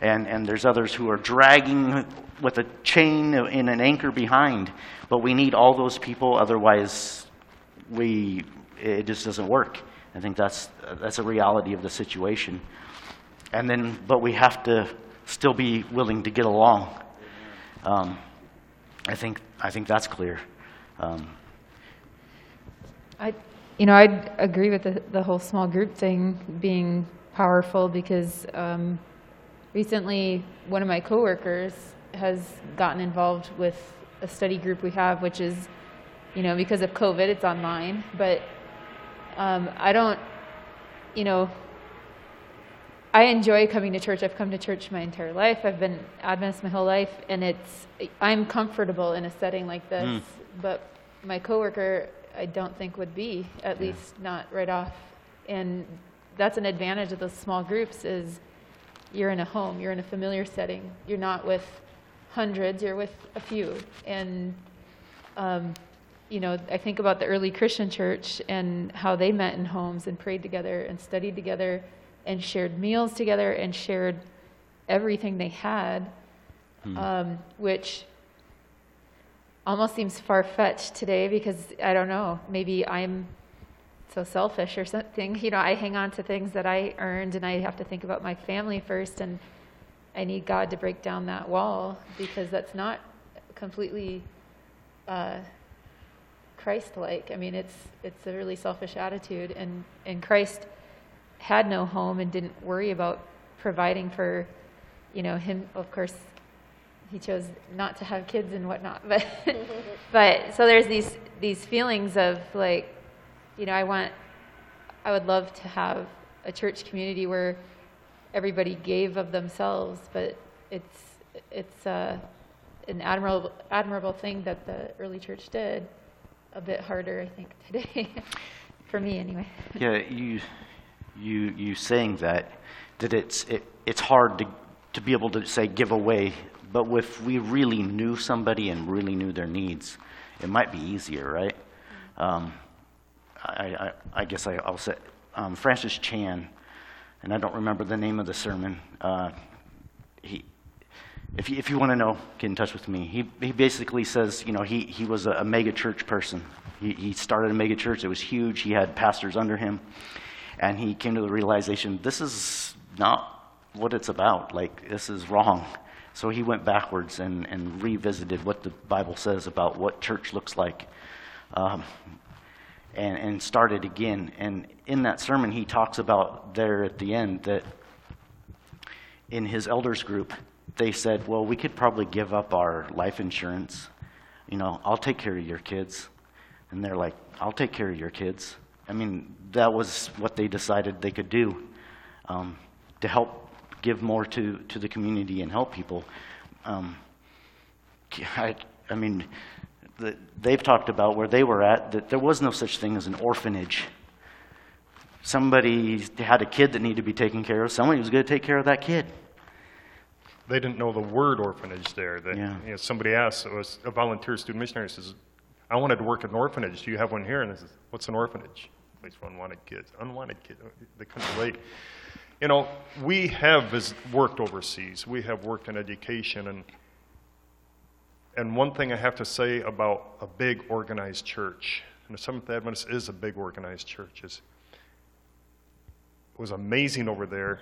And, and there's others who are dragging with a chain in an anchor behind. But we need all those people, otherwise we, it just doesn't work. I think that's, that's a reality of the situation. And then, but we have to still be willing to get along. Um, I think, I think that's clear. Um, I, you know, I'd agree with the, the whole small group thing being powerful because um, recently one of my coworkers has gotten involved with a study group we have, which is, you know, because of COVID, it's online. But um, I don't, you know, I enjoy coming to church. I've come to church my entire life. I've been Adventist my whole life, and it's I'm comfortable in a setting like this. But my coworker, I don't think would be, at least not right off. And that's an advantage of those small groups is you're in a home, you're in a familiar setting. You're not with hundreds, you're with a few. And um, you know, I think about the early Christian church and how they met in homes and prayed together and studied together and shared meals together and shared everything they had, um, which almost seems far fetched today because I don't know, maybe I'm so selfish or something. You know, I hang on to things that I earned and I have to think about my family first and I need God to break down that wall because that's not completely uh, Christ-like. I mean, it's it's a really selfish attitude, and and Christ had no home and didn't worry about providing for, you know, him. Of course, he chose not to have kids and whatnot, but but so there's these these feelings of like, you know, I want, I would love to have a church community where everybody gave of themselves, but it's it's uh, an admirable admirable thing that the early church did. A bit harder, I think, today, for me anyway. Yeah, you, you, you saying that, that it's, it, it's hard to, to be able to say give away, but if we really knew somebody and really knew their needs, it might be easier, right? Um, I, I, I guess I, I'll say, um, Francis Chan, and I don't remember the name of the sermon. Uh, he, if you, if you want to know, get in touch with me. He, he basically says, you know, he, he was a, a mega church person. He, he started a mega church. It was huge. He had pastors under him. And he came to the realization, this is not what it's about. Like, this is wrong. So he went backwards and, and revisited what the Bible says about what church looks like. Um, and, and started again. And in that sermon, he talks about there at the end that in his elders group, they said, Well, we could probably give up our life insurance. You know, I'll take care of your kids. And they're like, I'll take care of your kids. I mean, that was what they decided they could do um, to help give more to, to the community and help people. Um, I, I mean, the, they've talked about where they were at, that there was no such thing as an orphanage. Somebody had a kid that needed to be taken care of, somebody was going to take care of that kid. They didn't know the word orphanage there. They, Yeah. you know, somebody asked, it was a volunteer student missionary says, I wanted to work at an orphanage. Do you have one here? And I says, what's an orphanage? Place for unwanted kids. Unwanted kids. They couldn't relate. You know, we have worked overseas. We have worked in education. And, and one thing I have to say about a big organized church, and the Seventh Adventist is a big organized church, is it was amazing over there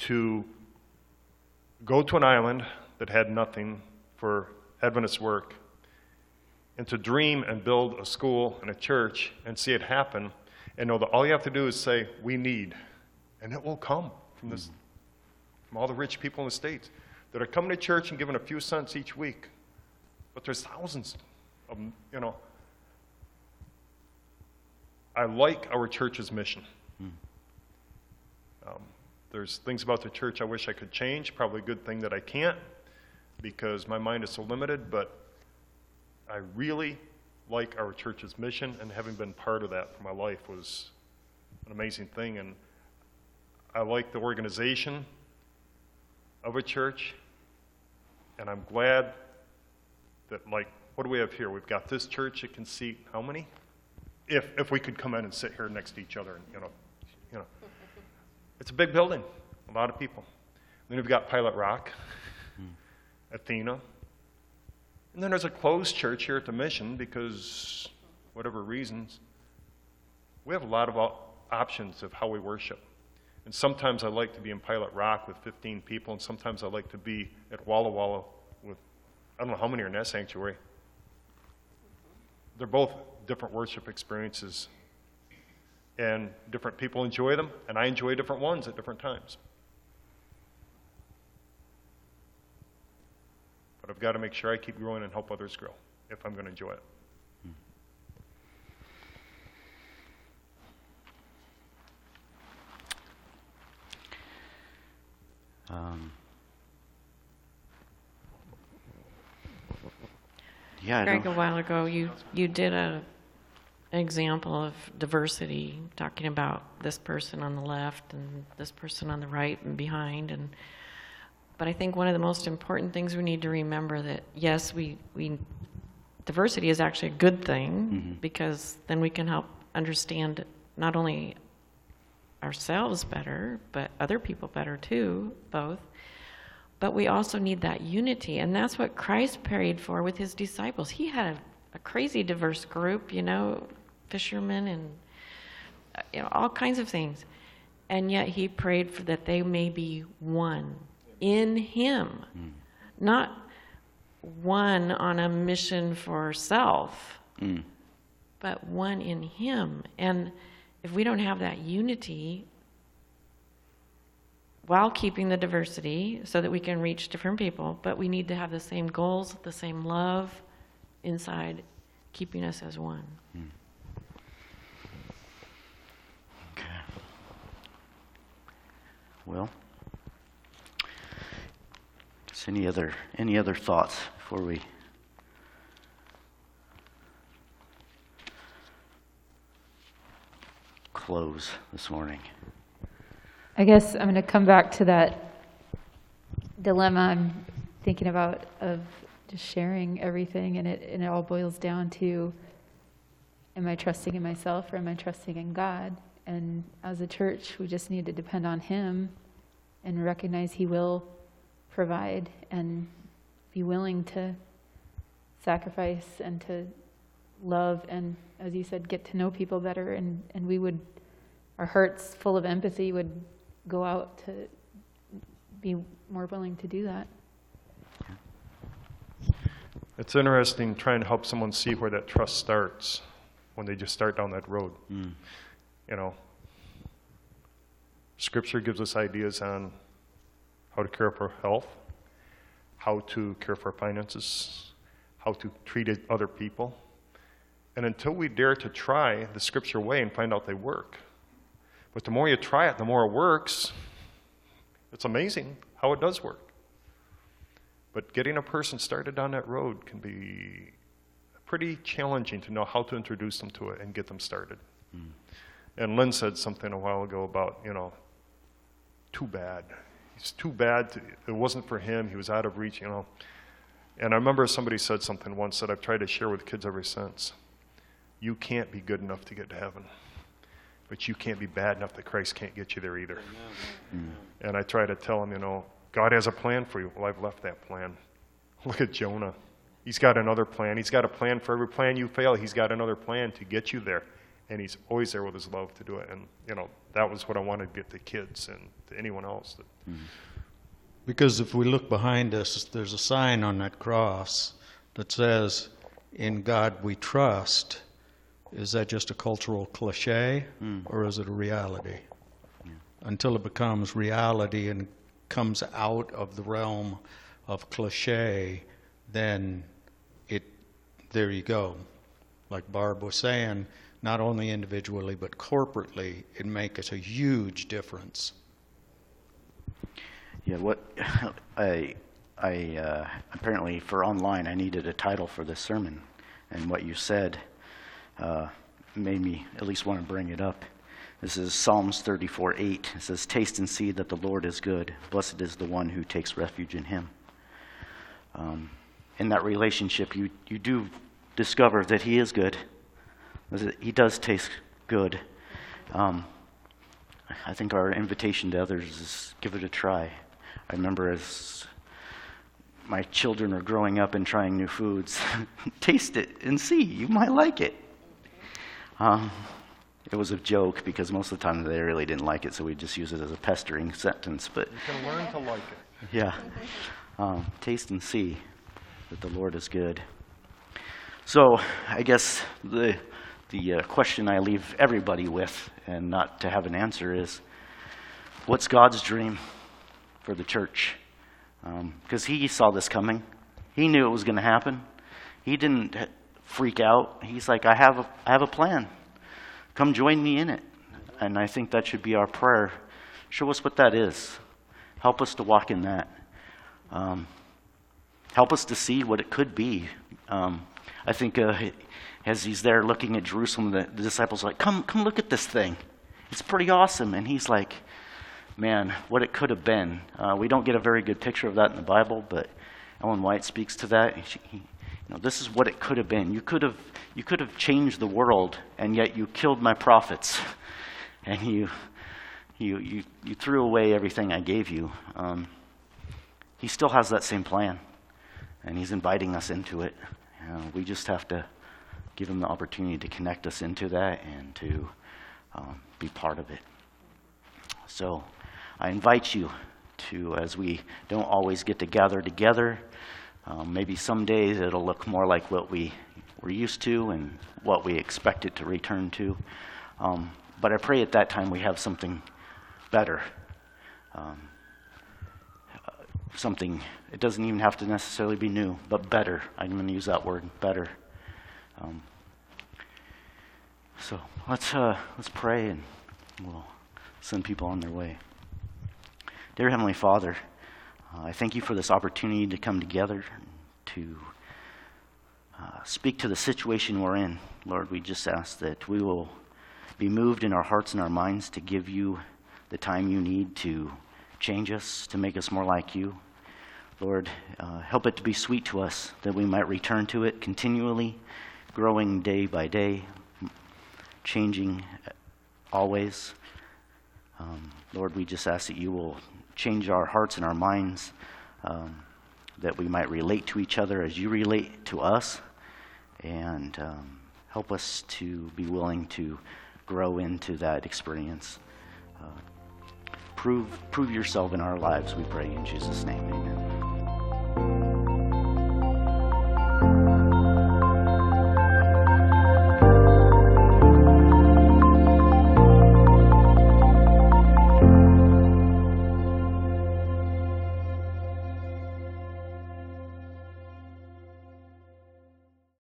to go to an island that had nothing for Adventist work and to dream and build a school and a church and see it happen. And know that all you have to do is say, We need, and it will come from, this, from all the rich people in the States that are coming to church and giving a few cents each week. But there's thousands of them, you know. I like our church's mission. Um, there's things about the church I wish I could change. Probably a good thing that I can't because my mind is so limited, but I really like our church's mission, and having been part of that for my life was an amazing thing. And I like the organization of a church, and I'm glad that, like, what do we have here? We've got this church that can seat how many? If, if we could come in and sit here next to each other and, you know, you know. It's a big building, a lot of people. Then we've got Pilot Rock, hmm. Athena. And then there's a closed church here at the Mission because, whatever reasons, we have a lot of options of how we worship. And sometimes I like to be in Pilot Rock with 15 people, and sometimes I like to be at Walla Walla with, I don't know how many are in that sanctuary. They're both different worship experiences and different people enjoy them, and I enjoy different ones at different times. But I've got to make sure I keep growing and help others grow if I'm going to enjoy it. Um, yeah, I Greg, a don't, while ago, you, you did a example of diversity, talking about this person on the left and this person on the right and behind. And but I think one of the most important things we need to remember that yes, we we diversity is actually a good thing because then we can help understand not only ourselves better, but other people better too, both. But we also need that unity, and that's what Christ prayed for with his disciples. He had a, a crazy diverse group, you know, fishermen and uh, you know all kinds of things, and yet he prayed for that they may be one in Him, not one on a mission for self, but one in Him. And if we don't have that unity, while keeping the diversity so that we can reach different people, but we need to have the same goals, the same love inside, keeping us as one. Hmm. okay. Well, any other, any other thoughts before we? This morning. I guess I'm going to come back to that dilemma I'm thinking about of just sharing everything, and it, and it all boils down to, am I trusting in myself or am I trusting in God? And as a church, we just need to depend on Him and recognize He will provide and be willing to sacrifice and to love and, as you said, get to know people better. And, and we would, our hearts full of empathy would go out to be more willing to do that. It's interesting trying to help someone see where that trust starts when they just start down that road. Mm. You know, Scripture gives us ideas on how to care for health, how to care for finances, how to treat other people. And until we dare to try the scripture way and find out they work. But the more you try it, the more it works. It's amazing how it does work. But getting a person started down that road can be pretty challenging to know how to introduce them to it and get them started. Hmm. And Lynn said something a while ago about, you know, too bad. It's too bad. To, it wasn't for him. He was out of reach, you know. And I remember somebody said something once that I've tried to share with kids ever since. You can't be good enough to get to heaven, but you can't be bad enough that Christ can't get you there either. Mm. And I try to tell them, you know, God has a plan for you. Well, I've left that plan. Look at Jonah. He's got another plan. He's got a plan for every plan you fail. He's got another plan to get you there. And he's always there with his love to do it. And, you know, that was what I wanted to get to kids and to anyone else. That, mm. Because if we look behind us, there's a sign on that cross that says, In God we trust. Is that just a cultural cliche or is it a reality? Until it becomes reality and comes out of the realm of cliche, then it, there you go. Like Barb was saying, not only individually but corporately, it makes a huge difference. Yeah, what I I uh, apparently for online I needed a title for this sermon, and what you said uh, made me at least want to bring it up. This is Psalms 34 8. It says, Taste and see that the Lord is good. Blessed is the one who takes refuge in him. Um, in that relationship, you, you do discover that he is good, he does taste good. Um, I think our invitation to others is give it a try. I remember as my children are growing up and trying new foods, taste it and see. You might like it. Um, it was a joke because most of the time they really didn't like it, so we just use it as a pestering sentence. But you can learn to like it. yeah, um, taste and see that the Lord is good. So I guess the the uh, question I leave everybody with, and not to have an answer, is what's God's dream for the church? Because He saw this coming. He knew it was going to happen. He didn't freak out. He's like, I have a, I have a plan. Come join me in it. And I think that should be our prayer. Show us what that is. Help us to walk in that. Um, help us to see what it could be. Um, I think uh, as he's there looking at Jerusalem, the, the disciples are like, "Come, come, look at this thing. It's pretty awesome." And he's like, "Man, what it could have been." Uh, we don't get a very good picture of that in the Bible, but Ellen White speaks to that. She, he, you know, this is what it could have been. You could have, you could have changed the world, and yet you killed my prophets, and you, you, you, you threw away everything I gave you. Um, he still has that same plan, and he's inviting us into it. Uh, we just have to give him the opportunity to connect us into that and to um, be part of it. So I invite you to, as we don't always get to gather together, um, maybe some days it'll look more like what we were used to and what we expect it to return to. Um, but I pray at that time we have something better. Um, something, it doesn't even have to necessarily be new, but better. I'm going to use that word, better. Um, so let's, uh, let's pray and we'll send people on their way. Dear Heavenly Father, uh, I thank you for this opportunity to come together to uh, speak to the situation we're in. Lord, we just ask that we will be moved in our hearts and our minds to give you the time you need to change us, to make us more like you. Lord, uh, help it to be sweet to us that we might return to it continually, growing day by day, changing always. Um, Lord, we just ask that you will change our hearts and our minds, um, that we might relate to each other as you relate to us, and um, help us to be willing to grow into that experience. Uh, prove, prove yourself in our lives, we pray in Jesus' name.